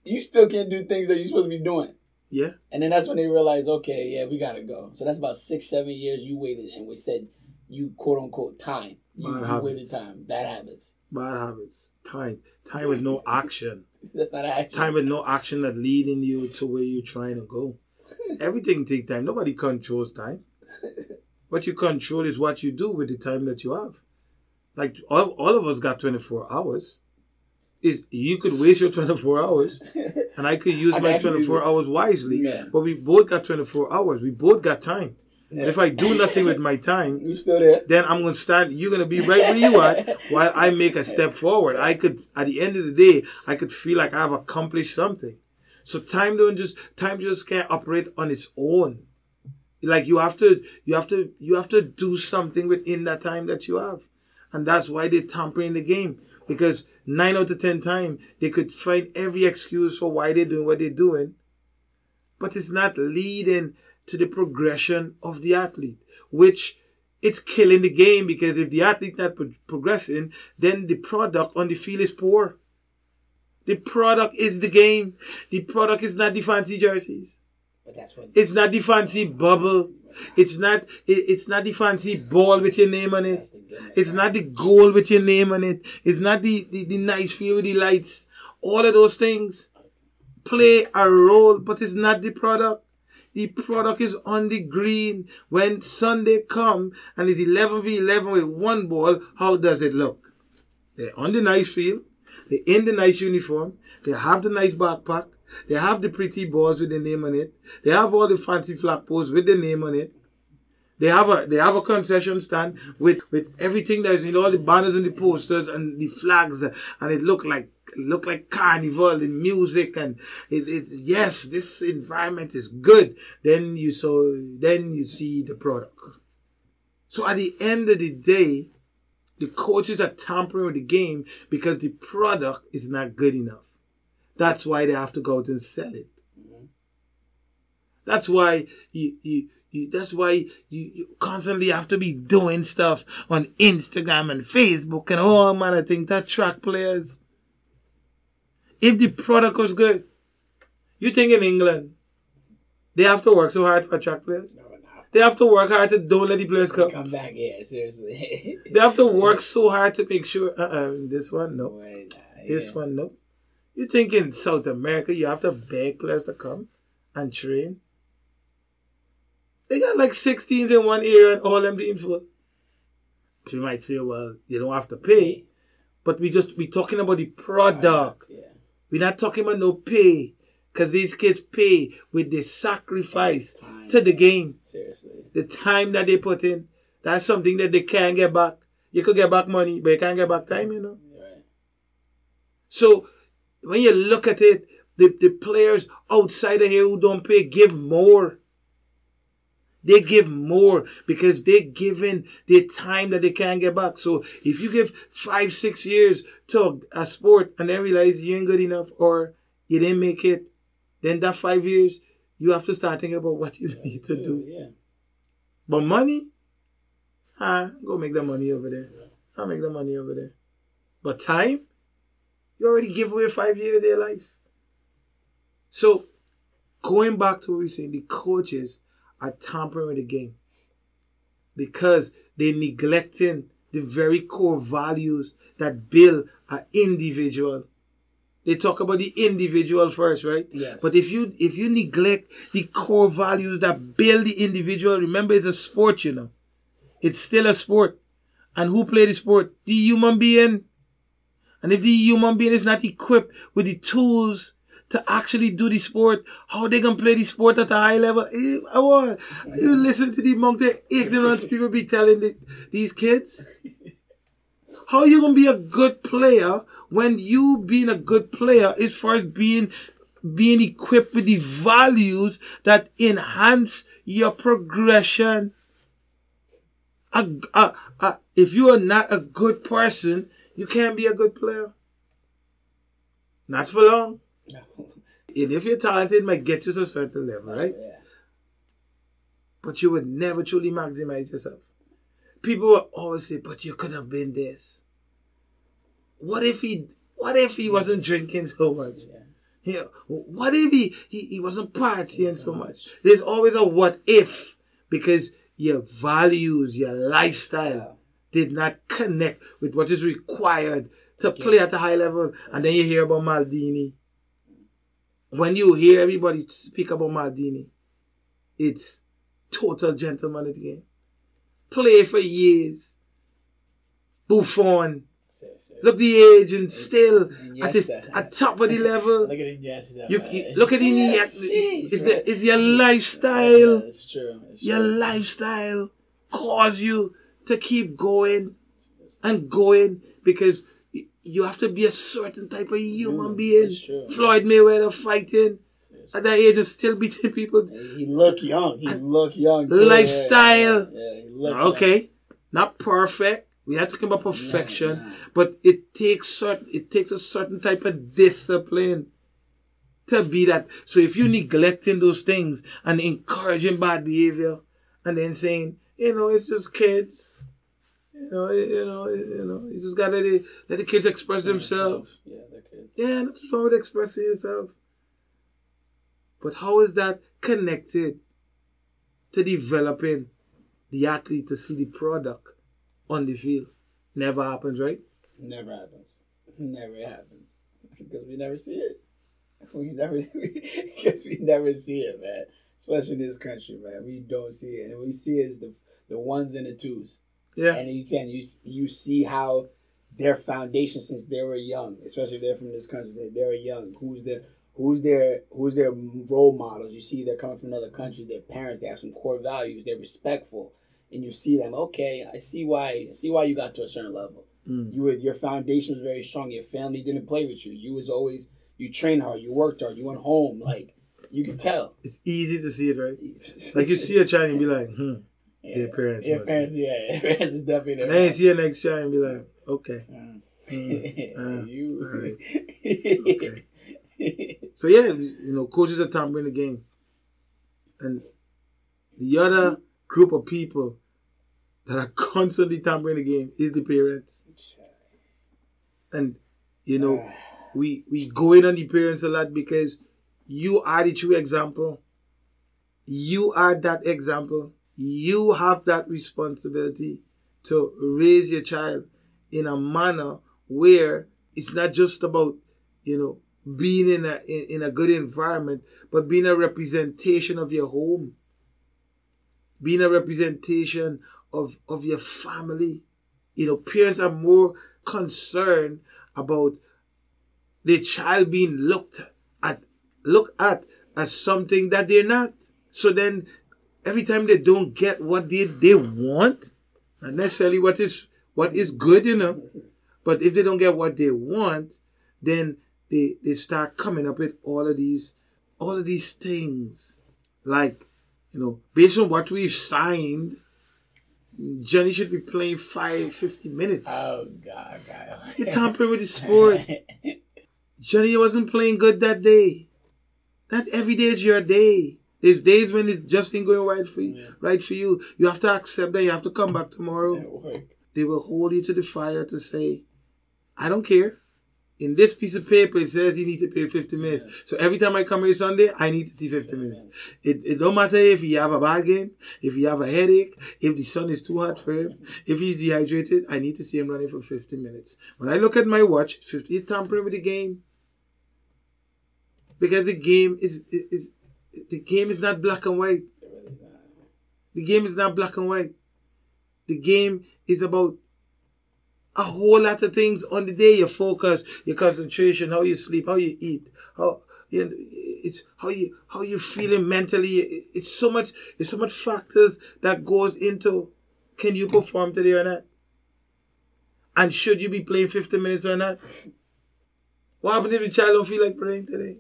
Speaker 3: you still can't do things that you're supposed to be doing.
Speaker 2: Yeah.
Speaker 3: And then that's when they realize, okay, yeah, we gotta go. So that's about six, seven years you waited, and we said you quote unquote time. You,
Speaker 2: Bad
Speaker 3: you waited
Speaker 2: habits.
Speaker 3: time. Bad habits.
Speaker 2: Bad habits. Time. Time with no action. <laughs>
Speaker 3: That's not action.
Speaker 2: Time with no action that leading you to where you're trying to go. <laughs> Everything take time. Nobody controls time. What you control is what you do with the time that you have. Like all, all of us got 24 hours. Is you could waste your 24 hours <laughs> and I could use
Speaker 3: I
Speaker 2: my 24 hours wisely.
Speaker 3: Yeah.
Speaker 2: But we both got 24 hours. We both got time.
Speaker 3: Yeah.
Speaker 2: And if I do nothing with my time, <laughs>
Speaker 3: you still there?
Speaker 2: then I'm gonna stand. You're gonna be right where you are while I make a step forward. I could, at the end of the day, I could feel like I've accomplished something. So time don't just time just can't operate on its own. Like you have to, you have to, you have to do something within that time that you have, and that's why they tamper in the game because nine out of ten time they could find every excuse for why they're doing what they're doing, but it's not leading to the progression of the athlete, which it's killing the game because if the athlete not pro- progressing, then the product on the field is poor. The product is the game. The product is not the fancy jerseys.
Speaker 3: But that's what.
Speaker 2: It's not the fancy bubble. It's not. it- It's not the fancy ball with your name on it.
Speaker 3: That's the gimmick.
Speaker 2: It's not the goal with your name on it. It's not the, the, the nice field with the lights. All of those things play a role, but it's not the product. The product is on the green. When Sunday come and it's 11 v 11 with one ball, how does it look? They're on the nice field. They're in the nice uniform. They have the nice backpack. They have the pretty balls with the name on it. They have all the fancy flag posts with the name on it. They have a they have a concession stand with with everything that's in all the banners and the posters and the flags and it look like look like carnival and music and it, it yes this environment is good. Then you so then you see the product. So at the end of the day, the coaches are tampering with the game because the product is not good enough. That's why they have to go out and sell it. Mm-hmm. That's why you, you, you that's why you, you constantly have to be doing stuff on Instagram and Facebook and all manner of things that track players. If the product was good, you think in England, they have to work so hard to attract players?
Speaker 3: No, no.
Speaker 2: They have to work hard to don't let the players come.
Speaker 3: Come back, yeah, seriously.
Speaker 2: They have to work <laughs> so hard to make sure. Uh-uh, this one, no. This
Speaker 3: yeah.
Speaker 2: one, no. You think in South America you have to beg players to come and train? They got like six teams in one area and all them being full. You might say, well, you don't have to pay, but we just we talking about the product.
Speaker 3: Yeah.
Speaker 2: We're not talking about no pay, because these kids pay with the sacrifice to the game
Speaker 3: Seriously.
Speaker 2: the time that they put in, that's something that they can't get back. You could get back money, but you can't get back time, you know.
Speaker 3: Right.
Speaker 2: So when you look at it, the, the players outside of here who don't pay give more. They give more because they're giving the time that they can't get back. So if you give five, six years to a sport and then realize you ain't good enough or you didn't make it, then that five years, you have to start thinking about what you <laughs> need to do.
Speaker 3: Yeah.
Speaker 2: But money, ah, go make the money over there. I'll make the money over there. But time, you already give away five years of their life. So, going back to what we say, the coaches are tampering with the game because they're neglecting the very core values that build an individual. They talk about the individual first, right?
Speaker 3: Yes.
Speaker 2: But if you if you neglect the core values that build the individual, remember it's a sport, you know. It's still a sport. And who play the sport? The human being. And if the human being is not equipped with the tools to actually do the sport, how they gonna play the sport at a high level? Eh, I want you listen to the monk the ignorance people be telling the, these kids. How you gonna be a good player when you being a good player is first being being equipped with the values that enhance your progression. A, a, a, if you are not a good person, you can't be a good player. Not for long. <laughs> And if you're talented, it might get you to a certain level, right?
Speaker 3: Yeah.
Speaker 2: But you would never truly maximize yourself. People will always say, but you could have been this. What if he what if he wasn't drinking so much?
Speaker 3: Yeah.
Speaker 2: You know, what if he, he, he wasn't partying so much? There's always a what if because your values, your lifestyle did not connect with what is required to play at a high level. And then you hear about Maldini. When you hear everybody speak about Maldini, it's total gentleman at the game. Play for years. Buffon.
Speaker 3: Seriously.
Speaker 2: Look the age and still
Speaker 3: Iniesta.
Speaker 2: at this at top of the level.
Speaker 3: Look at Iniesta.
Speaker 2: You, you look at the
Speaker 3: Yes,
Speaker 2: is
Speaker 3: jeez,
Speaker 2: the
Speaker 3: right.
Speaker 2: is your
Speaker 3: Yeah,
Speaker 2: lifestyle
Speaker 3: it's true. It's
Speaker 2: your
Speaker 3: true.
Speaker 2: lifestyle cause you to keep going and going because you have to be a certain type of human
Speaker 3: Mm,
Speaker 2: being. Floyd Mayweather fighting at that age is still beating people.
Speaker 3: He look young. He look young. too.
Speaker 2: Lifestyle.
Speaker 3: Yeah, yeah,
Speaker 2: Okay, not perfect. We are talking about perfection, but it takes certain it takes a certain type of discipline to be that. So if you're neglecting those things and encouraging bad behavior, and then saying, you know, it's just kids, you know, you know, you know, you just gotta let the, let the kids express themselves.
Speaker 3: Yeah, they're kids.
Speaker 2: Yeah, nothing's wrong with expressing yourself. But how is that connected to developing the athlete to see the product on the field? Never happens, right?
Speaker 3: Never happens. <laughs> Never happens <laughs> because we never see it. <laughs> We never because we never see it, man. Especially in this country, man. We don't see it, and we see it is the the ones and the twos.
Speaker 2: Yeah.
Speaker 3: And you can you you see how their foundation since they were young, especially if they're from this country, they, they were young. Who's their who's their who's their role models? You see, they're coming from another country. Their parents, they have some core values. They're respectful, and you see them. Okay, I see why. I see why you got to a certain level.
Speaker 2: Mm.
Speaker 3: You were your foundation was very strong. Your family didn't play with you. You was always you trained hard. You worked hard. You went home. Like you can tell.
Speaker 2: It's easy to see it, right? <laughs> Like you see a child and be like, hmm.
Speaker 3: Yeah.
Speaker 2: their parents
Speaker 3: Your parents, yeah, <laughs> your parents is definitely their
Speaker 2: And then you see a next child and be like, okay.
Speaker 3: Mm.
Speaker 2: Mm, uh, <laughs>
Speaker 3: you. <laughs>
Speaker 2: okay. So yeah, you know, coaches are tampering the game. And the other group of people that are constantly tampering the game is the parents. And you know, we we go in on the parents a lot because you are the true example. You are that example. You have that responsibility to raise your child in a manner where it's not just about, you know, being in a in, in a good environment, but being a representation of your home. Being a representation of, of your family. You know, parents are more concerned about the child being looked at look at as something that they're not. So then every time they don't get what they, they want, not necessarily what is what is good, you know. But if they don't get what they want, then they they start coming up with all of these all of these things. Like, you know, based on what we've signed, Johnny should be playing five, 50 minutes.
Speaker 3: Oh God, God.
Speaker 2: You're tampering with the sport. <laughs> Johnny wasn't playing good that day. Not every day is your day. There's days when it just ain't going right for you.
Speaker 3: Yeah.
Speaker 2: Right for you. You have to accept that. You have to come back tomorrow. They will hold you to the fire to say, I don't care. In this piece of paper, it says you need to pay 50 minutes. So every time I come here Sunday, I need to see 50 minutes. It, it don't matter if you have a bad game, if you have a headache, if the sun is too hot for him, if he's dehydrated, I need to see him running for 50 minutes. When I look at my watch, it's 50, he's tampering with the game. Because the game is, is, the game is not black and white. The game is not black and white. The game is about a whole lot of things on the day. Your focus, your concentration, how you sleep, how you eat, how you it's how you how you feeling mentally. It's so much. It's so much factors that goes into can you perform today or not, and should you be playing fifty minutes or not. What happens if your child don't feel like playing today?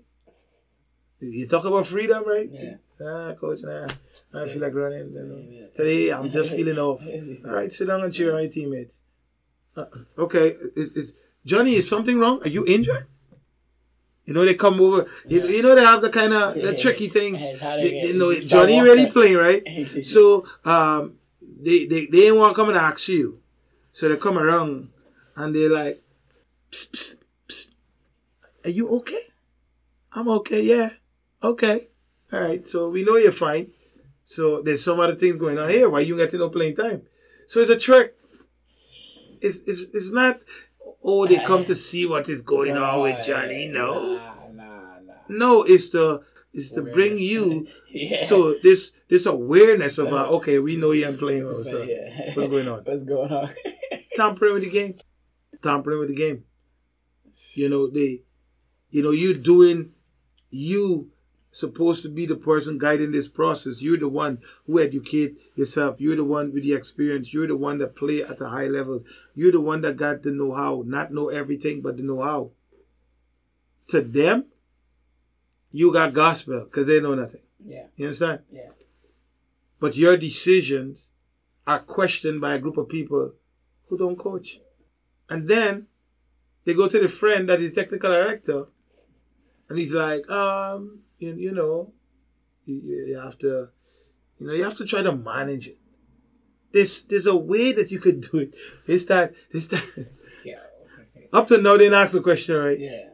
Speaker 2: You talk about freedom, right?
Speaker 3: Yeah.
Speaker 2: Ah, coach, nah, I feel like running. You know. Today, I'm just <laughs> feeling off. All right, sit down and cheer on your teammates. Uh, okay, is, is Johnny? Is something wrong? Are you injured? You know they come over. You, you know they have the kind of the tricky thing.
Speaker 3: They
Speaker 2: They,
Speaker 3: get-
Speaker 2: they know
Speaker 3: you start
Speaker 2: Johnny really playing, right? <laughs> So um, they they they ain't want to come and ask you. So they come around and they're like, psst, psst, psst. are you okay? I'm okay. Yeah. Okay. All right. So we know you're fine. So there's some other things going on here. Why you getting no playing time? So it's a trick. It's it's it's not. Oh, they come to see what is going on with Johnny. No.
Speaker 3: Nah, nah, nah.
Speaker 2: No, it's the it's to bring you <laughs>
Speaker 3: Yeah.
Speaker 2: so this this awareness of uh, okay, we know you ain't playing well, so
Speaker 3: Yeah.
Speaker 2: what's going on? <laughs>
Speaker 3: What's going on? <laughs>
Speaker 2: Tampering with the game, tampering with the game. You know they, you know you doing, you supposed to be the person guiding this process. You're the one who educate yourself. You're the one with the experience. You're the one that play at a high level. You're the one that got the know how, not know everything, but the know how. To them, you got gospel because they know nothing.
Speaker 3: yeah.
Speaker 2: You understand?
Speaker 3: Yeah.
Speaker 2: But your decisions are questioned by a group of people who don't coach. And then they go to the friend that is technical director and he's like, um, you, you know, you, you have to, you know, you have to try to manage it. There's, there's a way that you could do it. It's that, it's that,
Speaker 3: Yeah.
Speaker 2: up to now they didn't ask the question, right?
Speaker 3: Yeah.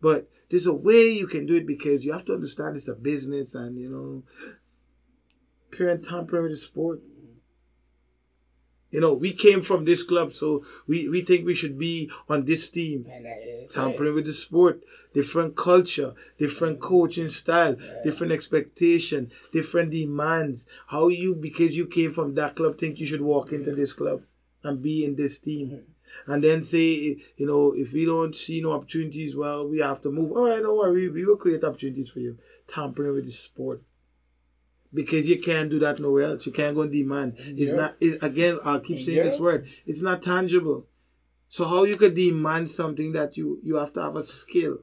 Speaker 2: But there's a way you can do it because you have to understand it's a business and you know parent tampering with the sport. You know, we came from this club, so we, we think we should be on this team.
Speaker 3: And that is
Speaker 2: Tampering with the sport, different culture, different coaching style, different expectation, different demands. How you, because you came from that club, think you should walk into this club and be in this team. Mm-hmm. And then say, you know, if we don't see no opportunities, well, we have to move. All right, don't worry, we will create opportunities for you. Tampering with the sport. Because you can't do that nowhere else. You can't go and demand. It's
Speaker 3: Europe.
Speaker 2: not, it, again, I'll keep
Speaker 3: In
Speaker 2: saying this word. It's not tangible. So how you could demand something that you you have to have a skill?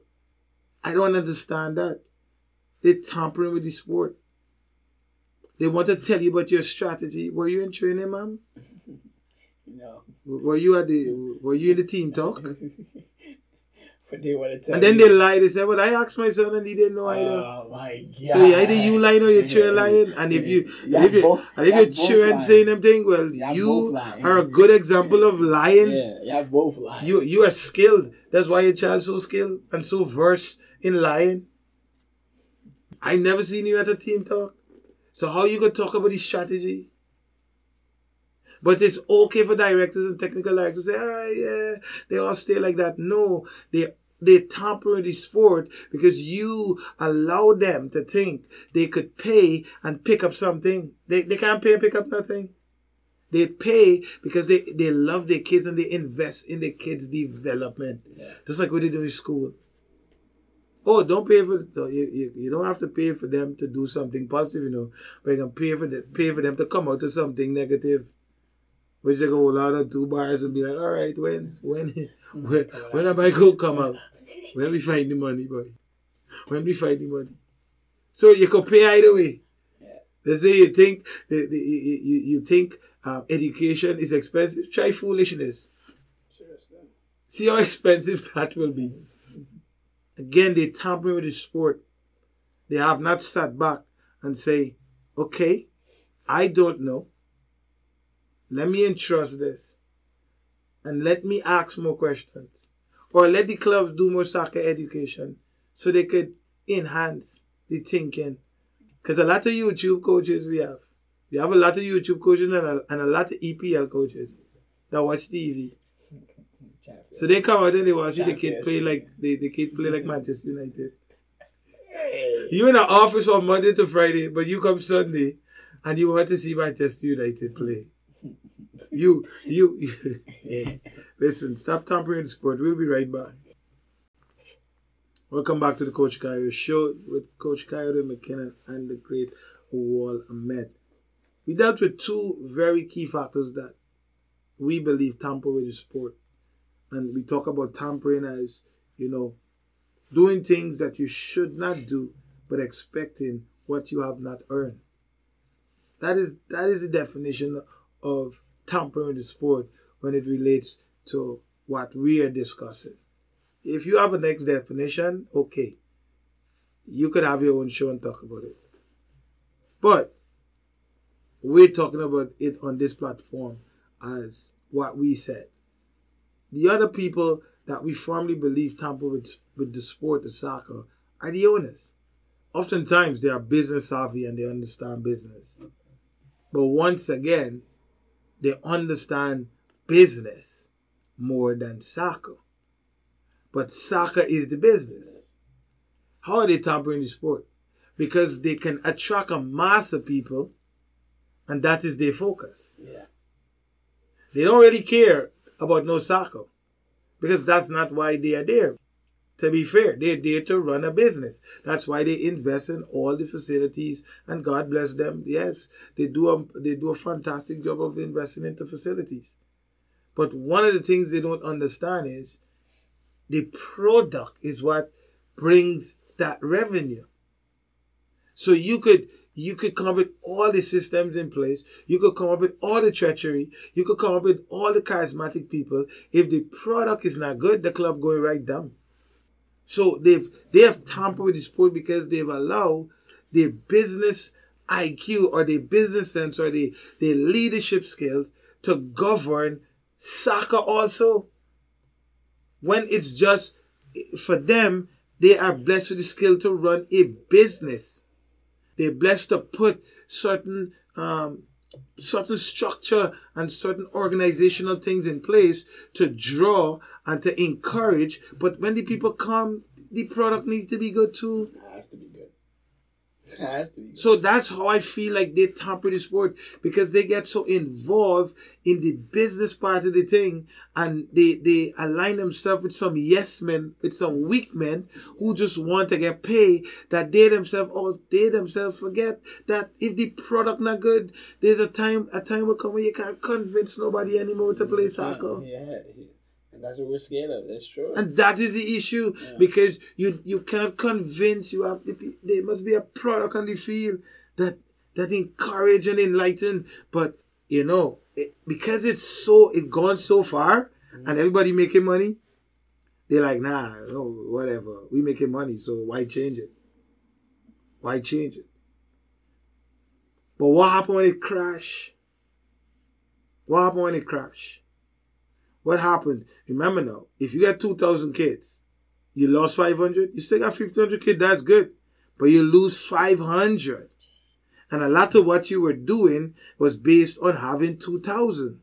Speaker 2: I don't understand that. They're tampering with the sport. They want to tell you about your strategy. Were you in training, ma'am? <laughs>
Speaker 3: No.
Speaker 2: Were you at the Were you in the team talk? <laughs>
Speaker 3: But they want to tell
Speaker 2: And then
Speaker 3: you.
Speaker 2: they lie. They say, "Well, I asked my son, and he didn't know either."
Speaker 3: Oh my god.
Speaker 2: So either you lying or your chair lying, and if you
Speaker 3: Yeah,
Speaker 2: and if you
Speaker 3: both-
Speaker 2: and if your
Speaker 3: both
Speaker 2: children saying them thing, well,
Speaker 3: Yeah,
Speaker 2: you are a good example of lying.
Speaker 3: Yeah, y'all both lying.
Speaker 2: You you are skilled. That's why your child's so skilled and so versed in lying. I never seen you at a team talk. So how you gonna talk about the strategy? But it's okay for directors and technical directors to say, ah, yeah, they all stay like that. No, they they tamper with the sport because you allow them to think they could pay and pick up something. They, they can't pay and pick up nothing. They pay because they, they love their kids and they invest in their kids' development.
Speaker 3: Yeah.
Speaker 2: Just like what they do in school. Oh, don't pay for you, you, you don't have to pay for them to do something positive, you know, but you can pay for them, pay for them to come out to something negative. Which they go hold on two bars and be like, all right, when when when when am I go come out? When we find the money, boy. When we find the money. So you can pay either way. They say you think you, you, you think um, education is expensive. Try foolishness.
Speaker 3: Seriously.
Speaker 2: See how expensive <laughs> that will be. Again, they tamper with the sport. They have not sat back and say, okay, I don't know. Let me entrust this. And let me ask more questions. Or let the clubs do more soccer education so they could enhance the thinking. Because a lot of YouTube coaches we have. We have a lot of YouTube coaches and a, and a lot of EPL coaches that watch TV. So they come out and they watch the kid play like the, the kid play like Manchester United.
Speaker 3: Hey.
Speaker 2: You in the office from Monday to Friday, but you come Sunday and you want to see Manchester United play. You, you, yeah. <laughs> listen, stop tampering the sport. We'll be right back. Welcome back to the Coach Kayo Show with Coach Kayode McKinnon and the great Awal Ahmed. We dealt with two very key factors that we believe tamper with the sport. And we talk about tampering as, you know, doing things that you should not do, but expecting what you have not earned. That is that is the definition of tampering the sport when it relates to what we are discussing. If you have a next definition, okay. You could have your own show and talk about it. But we're talking about it on this platform as what we said. The other people that we firmly believe tamper with, with the sport of soccer are the owners. Oftentimes they are business savvy and they understand business. But once again, they understand business more than soccer. But soccer is the business. How are they tampering the sport? Because they can attract a mass of people, and that is their focus.
Speaker 3: Yeah.
Speaker 2: They don't really care about no soccer because that's not why they are there. To be fair, they're there to run a business. That's why they invest in all the facilities, and God bless them. Yes, they do a they do a fantastic job of investing into facilities. But one of the things they don't understand is the product is what brings that revenue. So you could you could come up with all the systems in place. You could come up with all the treachery. You could come up with all the charismatic people. If the product is not good, the club going right down. So they've they have tampered with the sport because they've allowed their business IQ or their business sense or their, their leadership skills to govern soccer also. When it's just for them, they are blessed with the skill to run a business. They're blessed to put certain um, certain structure and certain organizational things in place to draw and to encourage. But when the people come, the product needs to be good too.
Speaker 3: It has to be good. It has to be good.
Speaker 2: So that's how I feel like they tamper the sport because they get so involved in the business part of the thing and they, they align themselves with some yes men, with some weak men who just want to get paid that they themselves or they themselves forget that if the product not good, there's a time a time will come when you can't convince nobody anymore to play soccer.
Speaker 3: Yeah. And that's what we're scared of. That's true.
Speaker 2: And that is the issue
Speaker 3: Yeah.
Speaker 2: because you you cannot convince you have there must be a product on the field that that encourage and enlighten. But you know it, because it's so it gone so far mm. and everybody making money, they're like nah no whatever we making money so why change it? Why change it? But what happened when it crash? What happened when it crash? What happened? Remember now, if you got 2,000 kids, you lost 500, you still got 1,500 kids, that's good. But you lose 500. And a lot of what you were doing was based on having 2,000.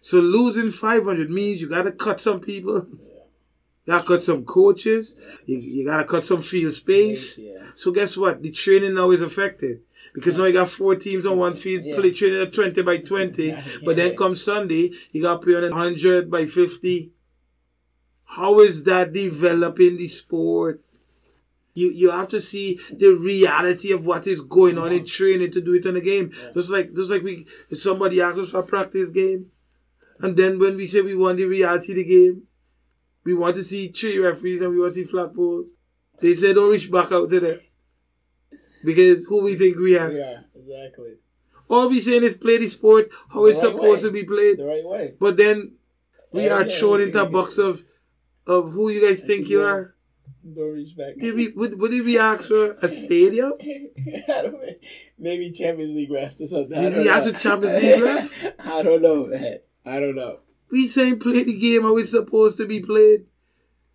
Speaker 2: So losing 500 means you got to cut some people. You got to cut some coaches. You, you got to cut some field space. So guess what? The training now is affected. Because now you got four teams on one field,
Speaker 3: Yeah.
Speaker 2: play training at 20 by 20.
Speaker 3: Yeah.
Speaker 2: But then come Sunday, you got to play on 100 by 50. How is that developing the sport? You you have to see the reality of what is going on in training to do it in a game. Just like just like we somebody asks us for a practice game, and then when we say we want the reality of the game, we want to see three referees and we want to see flag poles. They say don't reach back out to them. Because who we think we are.
Speaker 3: Yeah, exactly.
Speaker 2: All we saying is play the sport how it's
Speaker 3: right
Speaker 2: supposed
Speaker 3: way.
Speaker 2: to be played.
Speaker 3: The right way.
Speaker 2: But then we
Speaker 3: Yeah,
Speaker 2: are
Speaker 3: yeah,
Speaker 2: thrown
Speaker 3: we-
Speaker 2: into a box of of who you guys think you are.
Speaker 3: Don't reach back.
Speaker 2: Did we would, would it be asked for a stadium? <laughs>
Speaker 3: Maybe Champions League refs or something.
Speaker 2: Did we have
Speaker 3: know.
Speaker 2: Champions League <laughs> ref?
Speaker 3: I don't know, man. I don't know.
Speaker 2: We saying play the game how it's supposed to be played.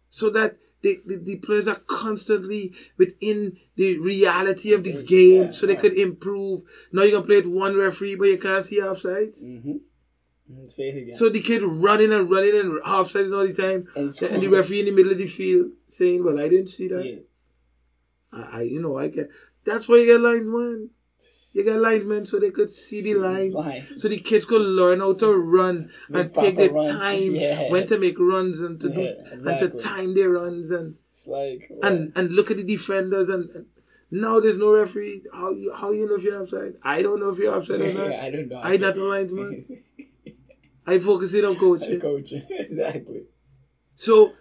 Speaker 2: So that the, the, the players are constantly within the reality of the game so they could improve. Now you can play with one referee but you can't see offsides.
Speaker 3: Mm-hmm. Say it again.
Speaker 2: So the kid running and running and offside all the time.
Speaker 3: And
Speaker 2: And the referee in the middle of the field saying, Well, I didn't see that.
Speaker 3: See it.
Speaker 2: I, I you know, I get that's why you get lines, man. You get linesmen so they could see the
Speaker 3: See the
Speaker 2: line. So the kids could learn how to run and take their
Speaker 3: runs.
Speaker 2: time
Speaker 3: Yeah.
Speaker 2: when to make runs and to
Speaker 3: Yeah,
Speaker 2: do and to time their runs and
Speaker 3: It's like
Speaker 2: and and look at the defenders and, and now there's no referee. How you how you know if you're offside? I don't know if you're offside or not.
Speaker 3: I don't know.
Speaker 2: I not a linesman. I focus it on coaching.
Speaker 3: coach. <laughs> exactly.
Speaker 2: So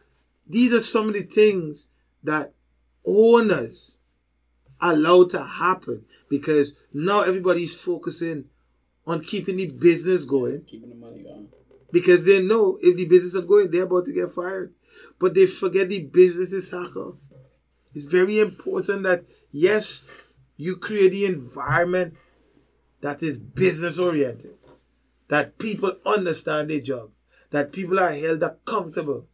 Speaker 2: these are some of the things that owners allow to happen because now everybody's focusing on keeping the business going
Speaker 3: Keeping the money going.
Speaker 2: because they know if the business is going, they're about to get fired. But they forget the business is soccer. It's very important that yes, you create the environment that is business oriented, that people understand their job, that people are held accountable.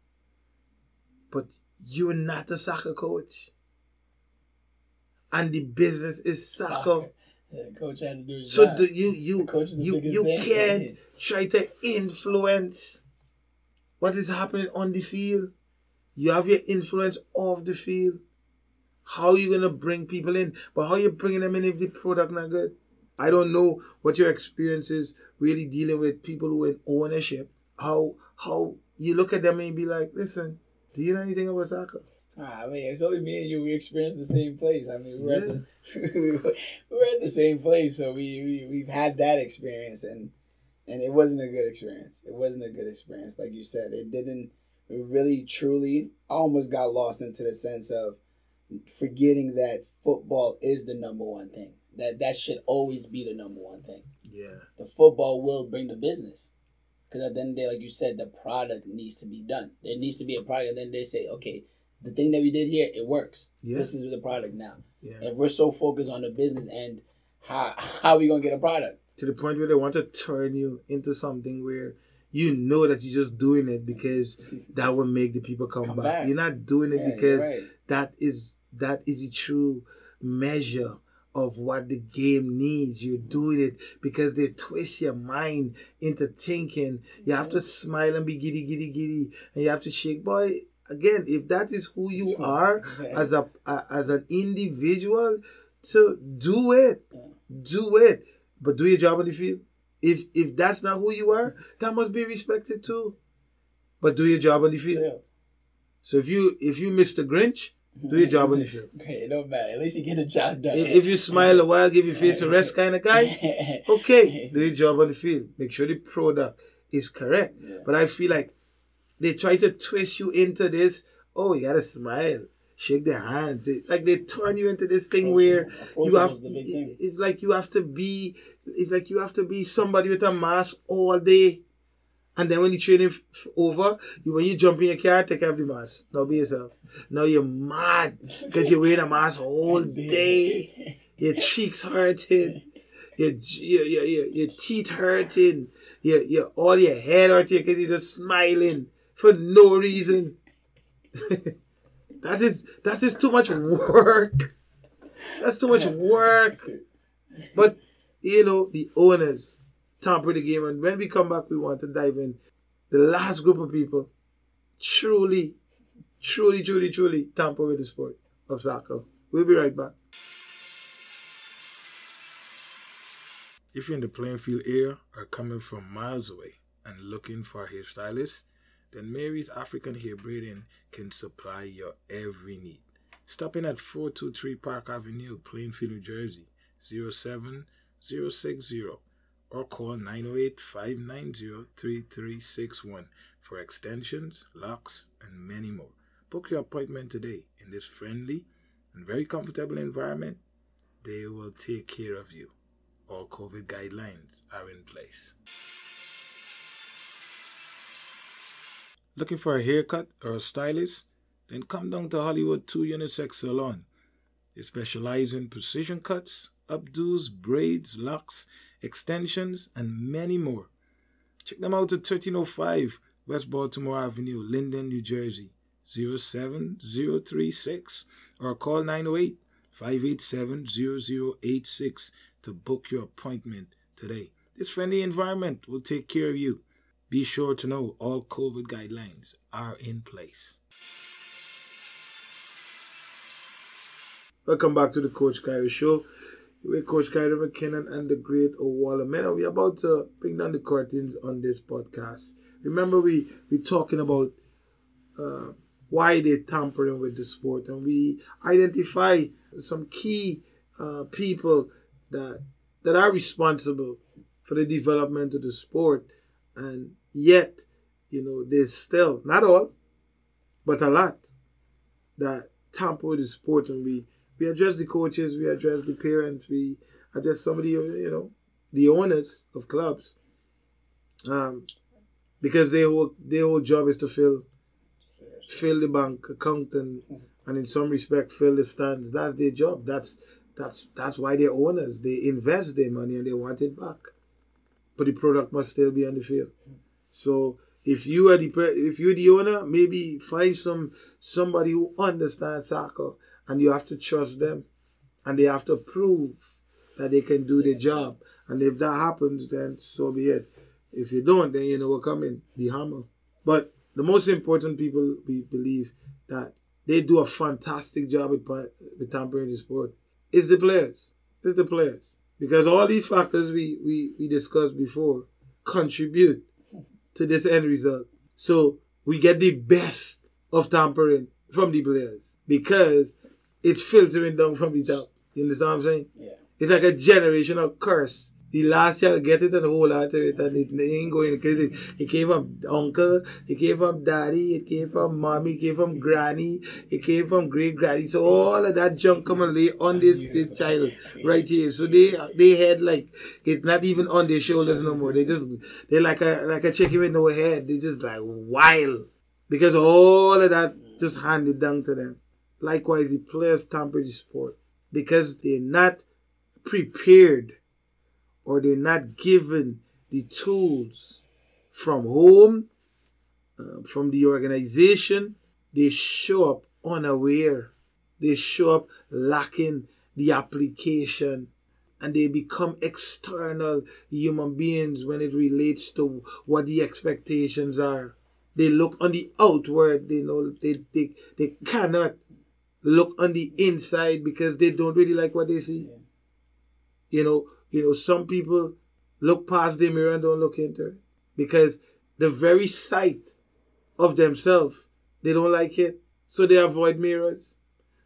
Speaker 2: But you're not a soccer coach. And the business is soccer.
Speaker 3: Yeah, coach had to do his
Speaker 2: So
Speaker 3: job.
Speaker 2: do you you
Speaker 3: The coach is the
Speaker 2: you you can't try to influence what is happening on the field. You have your influence off the field. How you gonna bring people in? But how you bringing them in if the product not good? I don't know what your experience is really dealing with people who are in ownership. How how you look at them and be like, listen, do you know anything about soccer?
Speaker 3: Ah, I mean, it's only me and you. We experienced the same place. I mean, we were, at, the, we were we were at the same place, so we, we we've had that experience, and and it wasn't a good experience. It wasn't a good experience, like you said. It didn't it really truly. I almost got lost into the sense of forgetting that football is the number one thing. That that should always be the number one thing.
Speaker 2: Yeah.
Speaker 3: The football will bring the business. Because at the end of the day, like you said, the product needs to be done. There needs to be a product, and then they say, okay, the thing that we did here, it works.
Speaker 2: Yeah.
Speaker 3: This is the product now.
Speaker 2: Yeah.
Speaker 3: And we're so focused on the business and how how are we gonna get a product?
Speaker 2: to the point where they want to turn you into something where you know that you're just doing it because that will make the people come,
Speaker 3: Come
Speaker 2: back.
Speaker 3: back.
Speaker 2: You're not doing it
Speaker 3: Yeah,
Speaker 2: because
Speaker 3: right.
Speaker 2: that is that is the true measure of what the game needs. You're doing it because they twist your mind into thinking. You have to smile and be giddy, giddy, giddy, and you have to shake. Boy, again, if that is who you
Speaker 3: Sure.
Speaker 2: are <laughs>
Speaker 3: Yeah.
Speaker 2: as a, a as an individual, so do it,
Speaker 3: Yeah.
Speaker 2: do it, but do your job on the field. If if that's not who you are, <laughs> that must be respected too. But do your job on the field.
Speaker 3: Yeah.
Speaker 2: So if you if you mr Grinch, do your job on the field. <laughs>
Speaker 3: Okay, it don't matter. At least you get the job done.
Speaker 2: If you smile a while, give your face a rest kind of guy, okay, do your job on the field. Make sure the product is correct.
Speaker 3: Yeah.
Speaker 2: But I feel like they try to twist you into this. Oh, you gotta smile, shake their hands. They- like they turn you into this thing where you have.
Speaker 3: The big thing.
Speaker 2: It's like you have to be. It's like you have to be somebody with a mask all day. And then when the training f- over, you, when you jump in your car, take off the mask. Now be yourself. Now you're mad because you're wearing a mask all <laughs> day. Your cheeks hurting. Your, your, your, your, your teeth hurting. Your, your, all your head hurting because you're just smiling for no reason. <laughs> that is that is too much work. That's too much work. But you know, the owners tamper the game and when we come back we want to dive in. The last group of people truly, truly, truly, truly tamper with the sport of soccer. We'll be right back. If you're in the playing field area or coming from miles away and looking for a hairstylist, then Mary's African Hair Braiding can supply your every need. Stop in at 423 Park Avenue, Plainfield, New Jersey, 07060 or call 908 590 3361 for extensions, locks, and many more. Book your appointment today in this friendly and very comfortable environment. They will take care of you. All COVID guidelines are in place. Looking for a haircut or a stylist? Then come down to Hollywood 2 Unisex Salon. They specialize in precision cuts, updos, braids, locks, extensions, and many more. Check them out at 1305 West Baltimore Avenue, Linden, New Jersey, 07036, or call 908 587 0086 to book your appointment today. This friendly environment will take care of you. Be sure to know all COVID guidelines are in place. Welcome back to the Coach Kayo Show. with Coach Kayode McKinnon and the great Awal Ahmed. We're about to bring down the curtains on this podcast. Remember, we we talking about uh, why they're tampering with the sport, and we identify some key uh, people that that are responsible for the development of the sport, and yet, you know, there's still not all, but a lot that tamper with the sport, and we we address the coaches, we address the parents, we address some of the you know the owners of clubs, um, because their whole their whole job is to fill fill the bank account and and in some respect fill the stands. That's their job. That's that's that's why they're owners. They invest their money and they want it back, but the product must still be on the field. So if you are the if you're the owner, maybe find some somebody who understands soccer and you have to trust them and they have to prove that they can do the job. And if that happens, then so be it. If you don't, then you know we're coming, the hammer. But the most important people we believe that they do a fantastic job with, with tampering the sport is the players. It's the players. Because all these factors we, we, we discussed before contribute to this end result. So we get the best of tampering from the players because it's filtering down from the top. You understand what I'm saying?
Speaker 3: Yeah.
Speaker 2: It's like a generational curse. The last child get it and hold on to it and it, it ain't going because it, it came from uncle, it came from daddy, it came from mommy, it came from granny, it came from great granny. So all of that junk come and lay on this, this child right here. So they they had like it's not even on their shoulders no more. They just they like a like a chicken with no head. They just like wild. Because all of that just handed down to them. Likewise, the players tamper the sport because they're not prepared or they're not given the tools from home, uh, from the organization. They show up unaware. They show up lacking the application and they become external human beings when it relates to what the expectations are. They look on the outward, they know they, they, they cannot look on the inside because they don't really like what they see. You know, you know, some people look past the mirror and don't look into it because the very sight of themselves, they don't like it. So they avoid mirrors.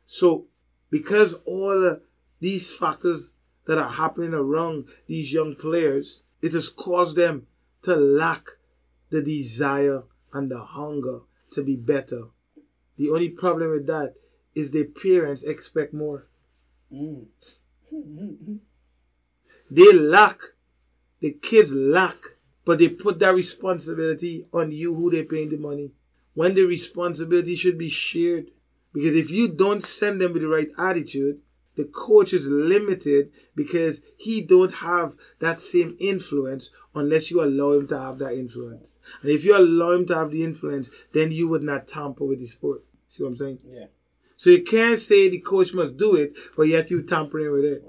Speaker 2: So because all these factors that are happening around these young players, it has caused them to lack the desire and the hunger to be better. The only problem with that is the parents expect more.
Speaker 3: Mm. <laughs>
Speaker 2: They lack, the kids lack, but they put that responsibility on you who they're paying the money. When the responsibility should be shared. Because if you don't send them with the right attitude, the coach is limited because he don't have that same influence unless you allow him to have that influence. And if you allow him to have the influence, then you would not tamper with the sport. See what I'm saying?
Speaker 3: Yeah.
Speaker 2: So you can't say the coach must do it, but yet you tampering with it.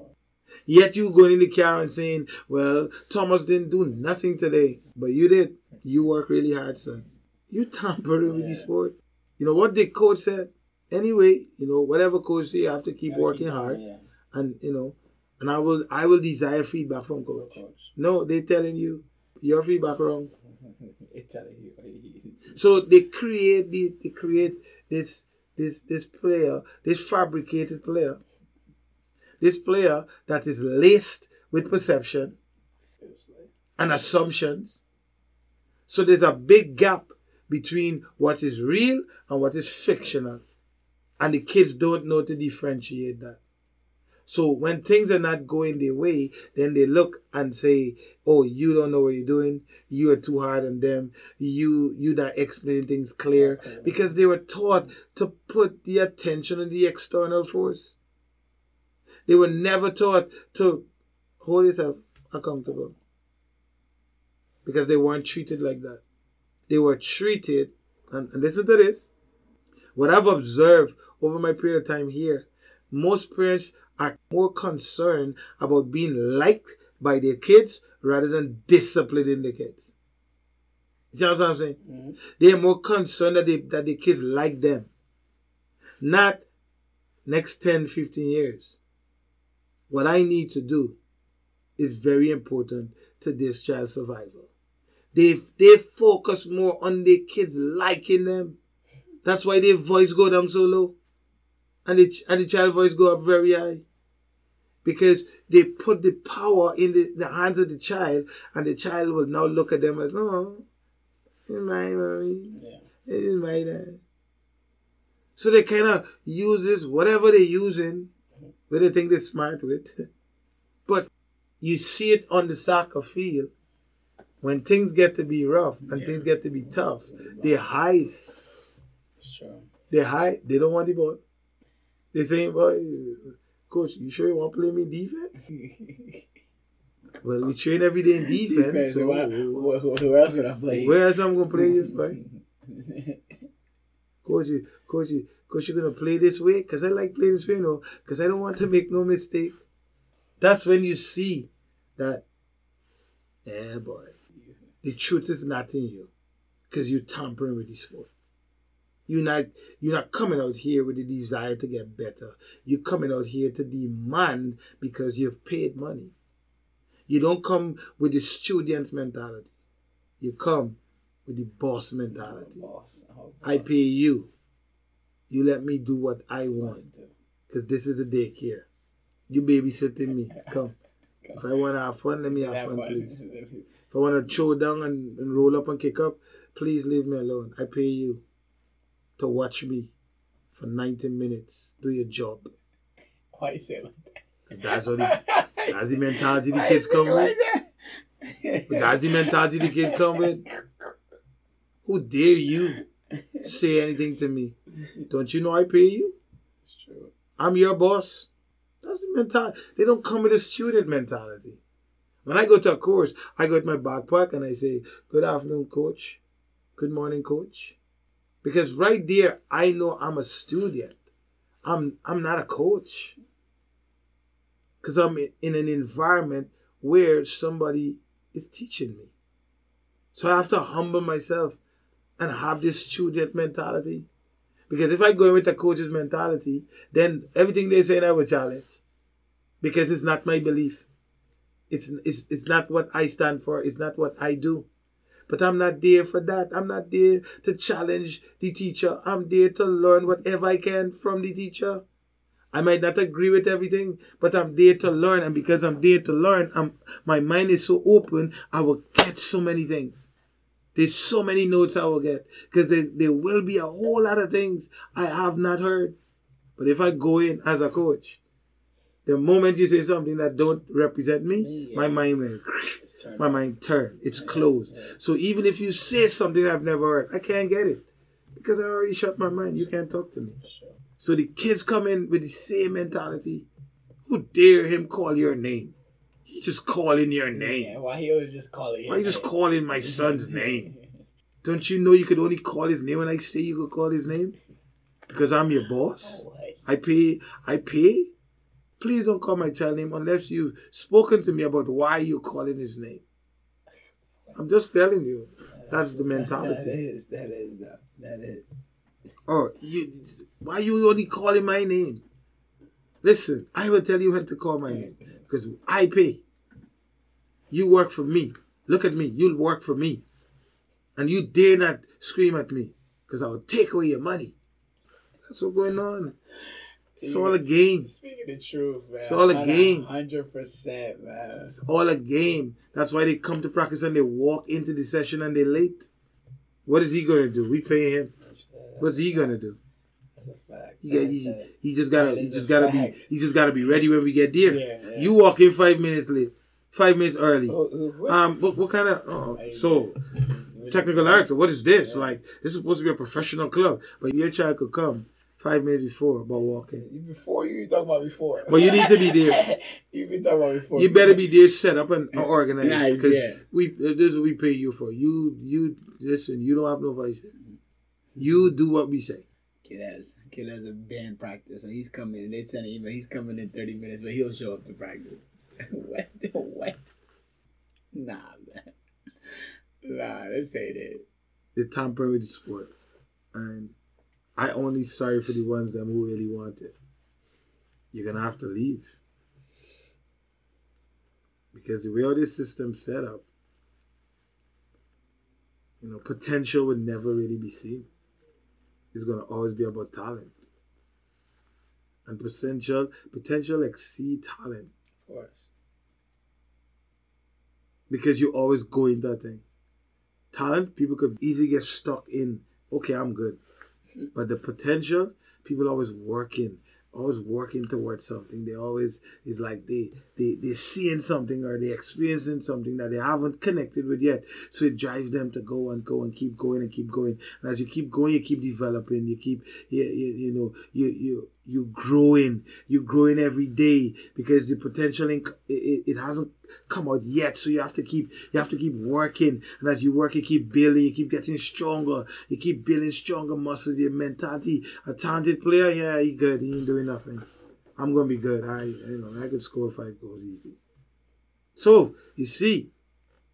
Speaker 2: Yet you going in the car and saying, well, Thomas didn't do nothing today, but you did. You work really hard, son. You tampering with the sport. You know what the coach said? Anyway, you know, whatever coach say, you have to keep working
Speaker 3: keep
Speaker 2: hard.
Speaker 3: Yeah.
Speaker 2: And, you know, and I will I will desire feedback from coach.
Speaker 3: Coach.
Speaker 2: No, they telling you your feedback wrong. <laughs>
Speaker 3: It telling you.
Speaker 2: So they create the they create this this this player, this fabricated player. This player that is laced with perception and assumptions. So there's a big gap between what is real and what is fictional. And the kids don't know to differentiate that. So when things are not going their way, then they look and say, "Oh, you don't know what you're doing. You are too hard on them. You you not explaining things clear." Because they were taught to put the attention on the external force. They were never taught to hold yourself accountable. Because they weren't treated like that. They were treated, and, and listen to this. What I've observed over my period of time here, most parents are more concerned about being liked by their kids rather than disciplining the kids. You see what I'm saying?
Speaker 3: Mhm.
Speaker 2: They're more concerned that, they, that the kids like them. Not next 10, 15 years. What I need to do is very important to this child's survival. They they focus more on their kids liking them. That's why their voice go down so low, and the and the child voice go up very high, because they put the power in the, the hands of the child, and the child will now look at them as oh, it's my mommy,
Speaker 3: Yeah.
Speaker 2: it is my dad. So they kind of use this whatever they're using, what they think they're smart with, <laughs> but you see it on the soccer field when things get to be rough and
Speaker 3: Yeah.
Speaker 2: things get to be tough, they hide.
Speaker 3: It's true.
Speaker 2: They hide. They don't want the ball. They say, boy, coach, you sure you want to play me defense? <laughs> Well, we train every day in defense.
Speaker 3: Defense,
Speaker 2: so
Speaker 3: who, who, who- who else would I play?
Speaker 2: where else I'm going to play this, boy? <laughs> Coach, you- coach, you- coach, you're going to play this way? Because I like playing this way, no? Because I don't want to <laughs> make no mistake. That's when you see that, yeah, boy, the truth is not in you. Because you're tampering with the sport. You're not you're not coming out here with the desire to get better. You're coming out here to demand because you've paid money. You don't come with the student's mentality. You come with the boss mentality.
Speaker 3: Boss. Oh,
Speaker 2: I pay you. You let me do what I want. Because this is a daycare. You babysitting me. Come. If I want to have fun, let me have
Speaker 3: Have
Speaker 2: fun,
Speaker 3: fun.
Speaker 2: please. If I want to throw down and, and roll up and kick up, please leave me alone. I pay you to watch me for 90 minutes. Do your job.
Speaker 3: Why you say like that?
Speaker 2: That's what the, that's the <laughs> mentality the kids come
Speaker 3: like
Speaker 2: with.
Speaker 3: that?
Speaker 2: That's the mentality the kids come with. Who dare you say anything to me? Don't you know I pay you?
Speaker 3: It's true.
Speaker 2: I'm your boss. That's the mentality. They don't come with a student mentality. When I go to a course, I go with my backpack and I say, Good afternoon, coach. Good morning, coach. Because right there, I know I'm a student. I'm I'm not a coach. Because I'm in an environment where somebody is teaching me. So I have to humble myself and have this student mentality. Because if I go in with a coach's mentality, then everything they say I will challenge. Because it's not my belief. It's, it's, it's not what I stand for. It's not what I do. But I'm not there for that. I'm not there to challenge the teacher. I'm there to learn whatever I can from the teacher. I might not agree with everything, but I'm there to learn. And because I'm there to learn, I'm, my mind is so open, I will catch so many things. There's so many notes I will get because there, there will be a whole lot of things I have not heard. But if I go in as a coach, the moment you say something that don't represent me,
Speaker 3: yeah.
Speaker 2: my mind will, my mind turn. It's closed. So even if you say something I've never heard, I can't get it because I already shut my mind. You can't talk to me.
Speaker 3: Sure.
Speaker 2: So the kids come in with the same mentality. Who dare him call your name? He just calling your name.
Speaker 3: Yeah, why he always just call it?
Speaker 2: Why you just calling my son's name? Don't you know you could only call his name when I say you could call his name? Because I'm your boss.
Speaker 3: Oh.
Speaker 2: I pay. I pay. Please don't call my child name unless you've spoken to me about why you're calling his name. I'm just telling you. That's the mentality.
Speaker 3: is. That is. That is.
Speaker 2: Oh, you, why you only calling my name? Listen, I will tell you when to call my name because I pay. You work for me. Look at me. You'll work for me, and you dare not scream at me because I will take away your money. That's what's going on. It's all a game.
Speaker 3: Speaking the truth, man.
Speaker 2: It's all a game.
Speaker 3: Hundred percent, man.
Speaker 2: It's all a game. That's why they come to practice and they walk into the session and they're late. What is he gonna do? We pay him. What's he gonna do?
Speaker 3: That's a fact.
Speaker 2: He, got, he, he just gotta
Speaker 3: That
Speaker 2: he
Speaker 3: is
Speaker 2: just gotta
Speaker 3: fact.
Speaker 2: be he just gotta be ready when we get there.
Speaker 3: Yeah, yeah.
Speaker 2: You walk in five minutes late, five minutes early.
Speaker 3: Oh, oh, what?
Speaker 2: Um, what, what kind of oh, so technical director? What is this? Like this is supposed to be a professional club, but your child could come five minutes before about walking.
Speaker 3: Before you talking about before.
Speaker 2: But you need to be there. <laughs>
Speaker 3: you been talking about before.
Speaker 2: You better be there, set up and organized
Speaker 3: Nice,
Speaker 2: because
Speaker 3: yeah.
Speaker 2: we uh, this is what we pay you for. You you listen. You don't have no voice. You do what we say.
Speaker 3: Kid has kid has a band practice, so he's coming. They send an email. He's coming in thirty minutes, but he'll show up to practice. <laughs> what? <laughs> What? Nah, man. Nah, this ain't it.
Speaker 2: The tamper with the sport, and I only sorry for the ones that who really want it. You're gonna have to leave. Because the way all this system set up, you know, potential would never really be seen. It's gonna always be about talent. And potential potential exceed talent.
Speaker 3: Of course.
Speaker 2: Because you always go in that thing. Talent, people could easily get stuck in, okay, I'm good. <laughs> But the potential, people always working, always working towards something. They always is like they they they're seeing something or they're experiencing something that they haven't connected with yet. So it drives them to go and go and keep going and keep going. And as you keep going, you keep developing. You keep you, you, you know you you you growing. You growing every day because the potential in, it, it hasn't come out yet. So you have to keep you have to keep working, and as you work, you keep building, you keep getting stronger, you keep building stronger muscles. Your mentality, a talented player, yeah, he good, he ain't doing nothing. I'm gonna be good. I you know I could score five goals easy. So you see,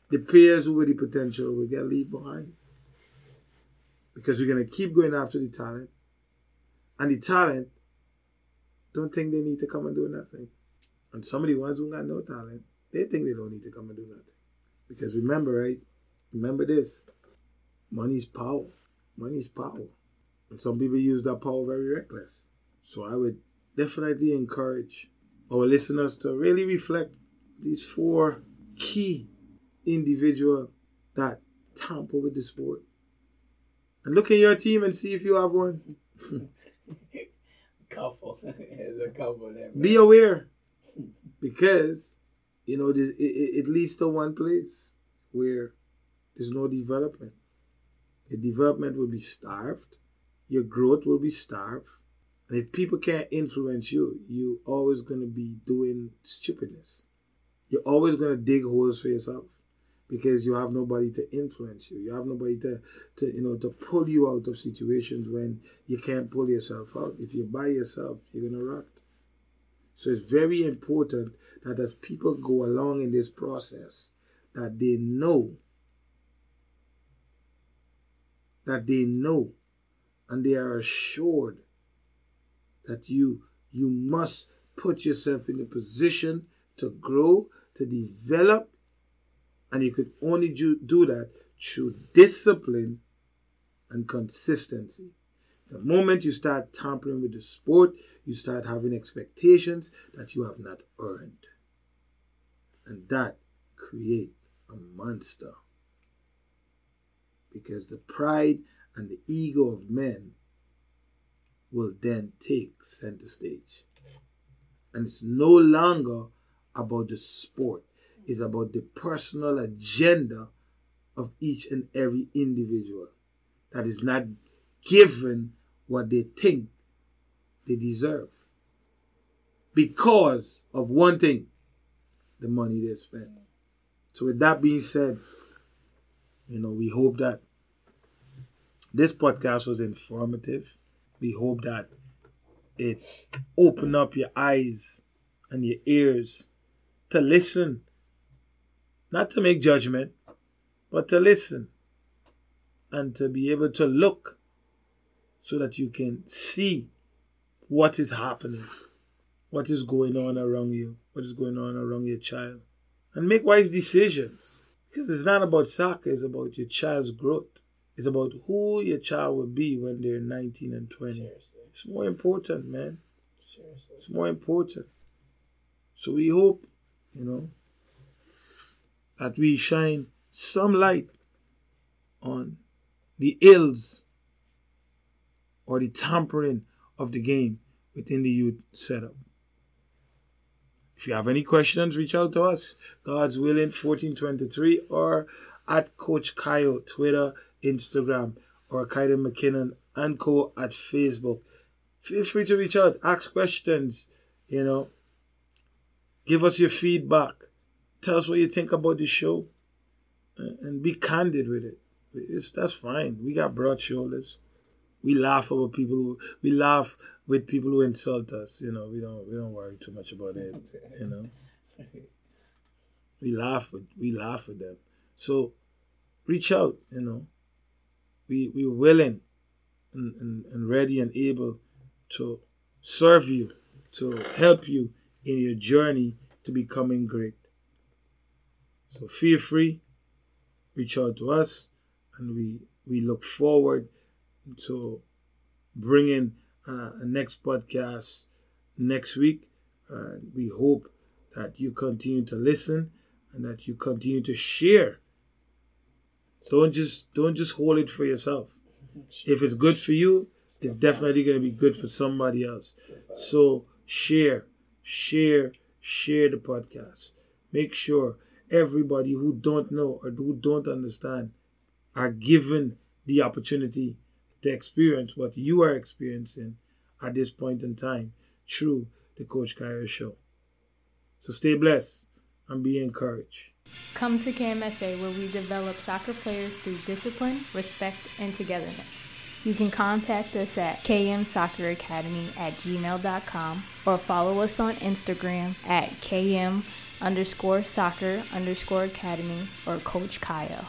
Speaker 2: the players with the potential will get left behind because we're gonna keep going after the talent, and the talent don't think they need to come and do nothing. And some of the ones who got no talent, they think they don't need to come and do nothing. Because remember, right? Remember this. Money's power. Money's power. And some people use that power very reckless. So I would definitely encourage our listeners to really reflect these four key individuals that tamper with the sport. And look in your team and see if you have one. <laughs>
Speaker 3: couple. <laughs> There's a couple there.
Speaker 2: Be aware. Because you know, it, it, it leads to one place where there's no development. Your development will be starved. Your growth will be starved. And if people can't influence you, you're always going to be doing stupidness. You're always going to dig holes for yourself because you have nobody to influence you. You have nobody to, to you know to pull you out of situations when you can't pull yourself out. If you're by yourself, you're gonna rot. So it's very important that as people go along in this process, that they know, that they know, and they are assured that you you must put yourself in a position to grow, to develop, and you could only do, do that through discipline and consistency. The moment you start tampering with the sport, you start having expectations that you have not earned. And that create a monster. Because the pride and the ego of men will then take center stage. And it's no longer about the sport. It's about the personal agenda of each and every individual that is not given what they think they deserve because of one thing the money they spend. So, with that being said, you know, we hope that this podcast was informative. We hope that it opened up your eyes and your ears to listen, not to make judgment, but to listen and to be able to look so that you can see what is happening, what is going on around you, what is going on around your child, and make wise decisions. Because it's not about soccer, it's about your child's growth. It's about who your child will be when they're 19 and 20.
Speaker 3: Seriously.
Speaker 2: It's more important, man.
Speaker 3: Seriously.
Speaker 2: It's more important. So we hope, you know, that we shine some light on the ills or the tampering of the game within the youth setup. If you have any questions, reach out to us. God's willing 1423 or at Coach Kayo, Twitter, Instagram, or Kayode McKinnon and Co at Facebook. Feel free to reach out, ask questions, you know. Give us your feedback. Tell us what you think about the show. Eh, and be candid with it. It's, that's fine. We got broad shoulders. We laugh about people who we laugh with people who insult us. You know, we don't we don't worry too much about it. You know, we laugh with we laugh with them. So reach out. You know, we we're willing and, and, and ready and able to serve you, to help you in your journey to becoming great. So feel free, reach out to us, and we we look forward to bringing uh, a next podcast next week. Uh, we hope that you continue to listen and that you continue to share. Don't just don't just hold it for yourself. If it's good for you, it's definitely going to be good for somebody else. So share, share, share the podcast. Make sure everybody who don't know or who don't understand are given the opportunity to experience what you are experiencing at this point in time through the Coach Kayo Show. So stay blessed and be encouraged.
Speaker 1: Come to KMSA where we develop soccer players through discipline, respect, and togetherness. You can contact us at kmsocceracademy at gmail.com or follow us on Instagram at km underscore soccer underscore academy or Coach Kayo.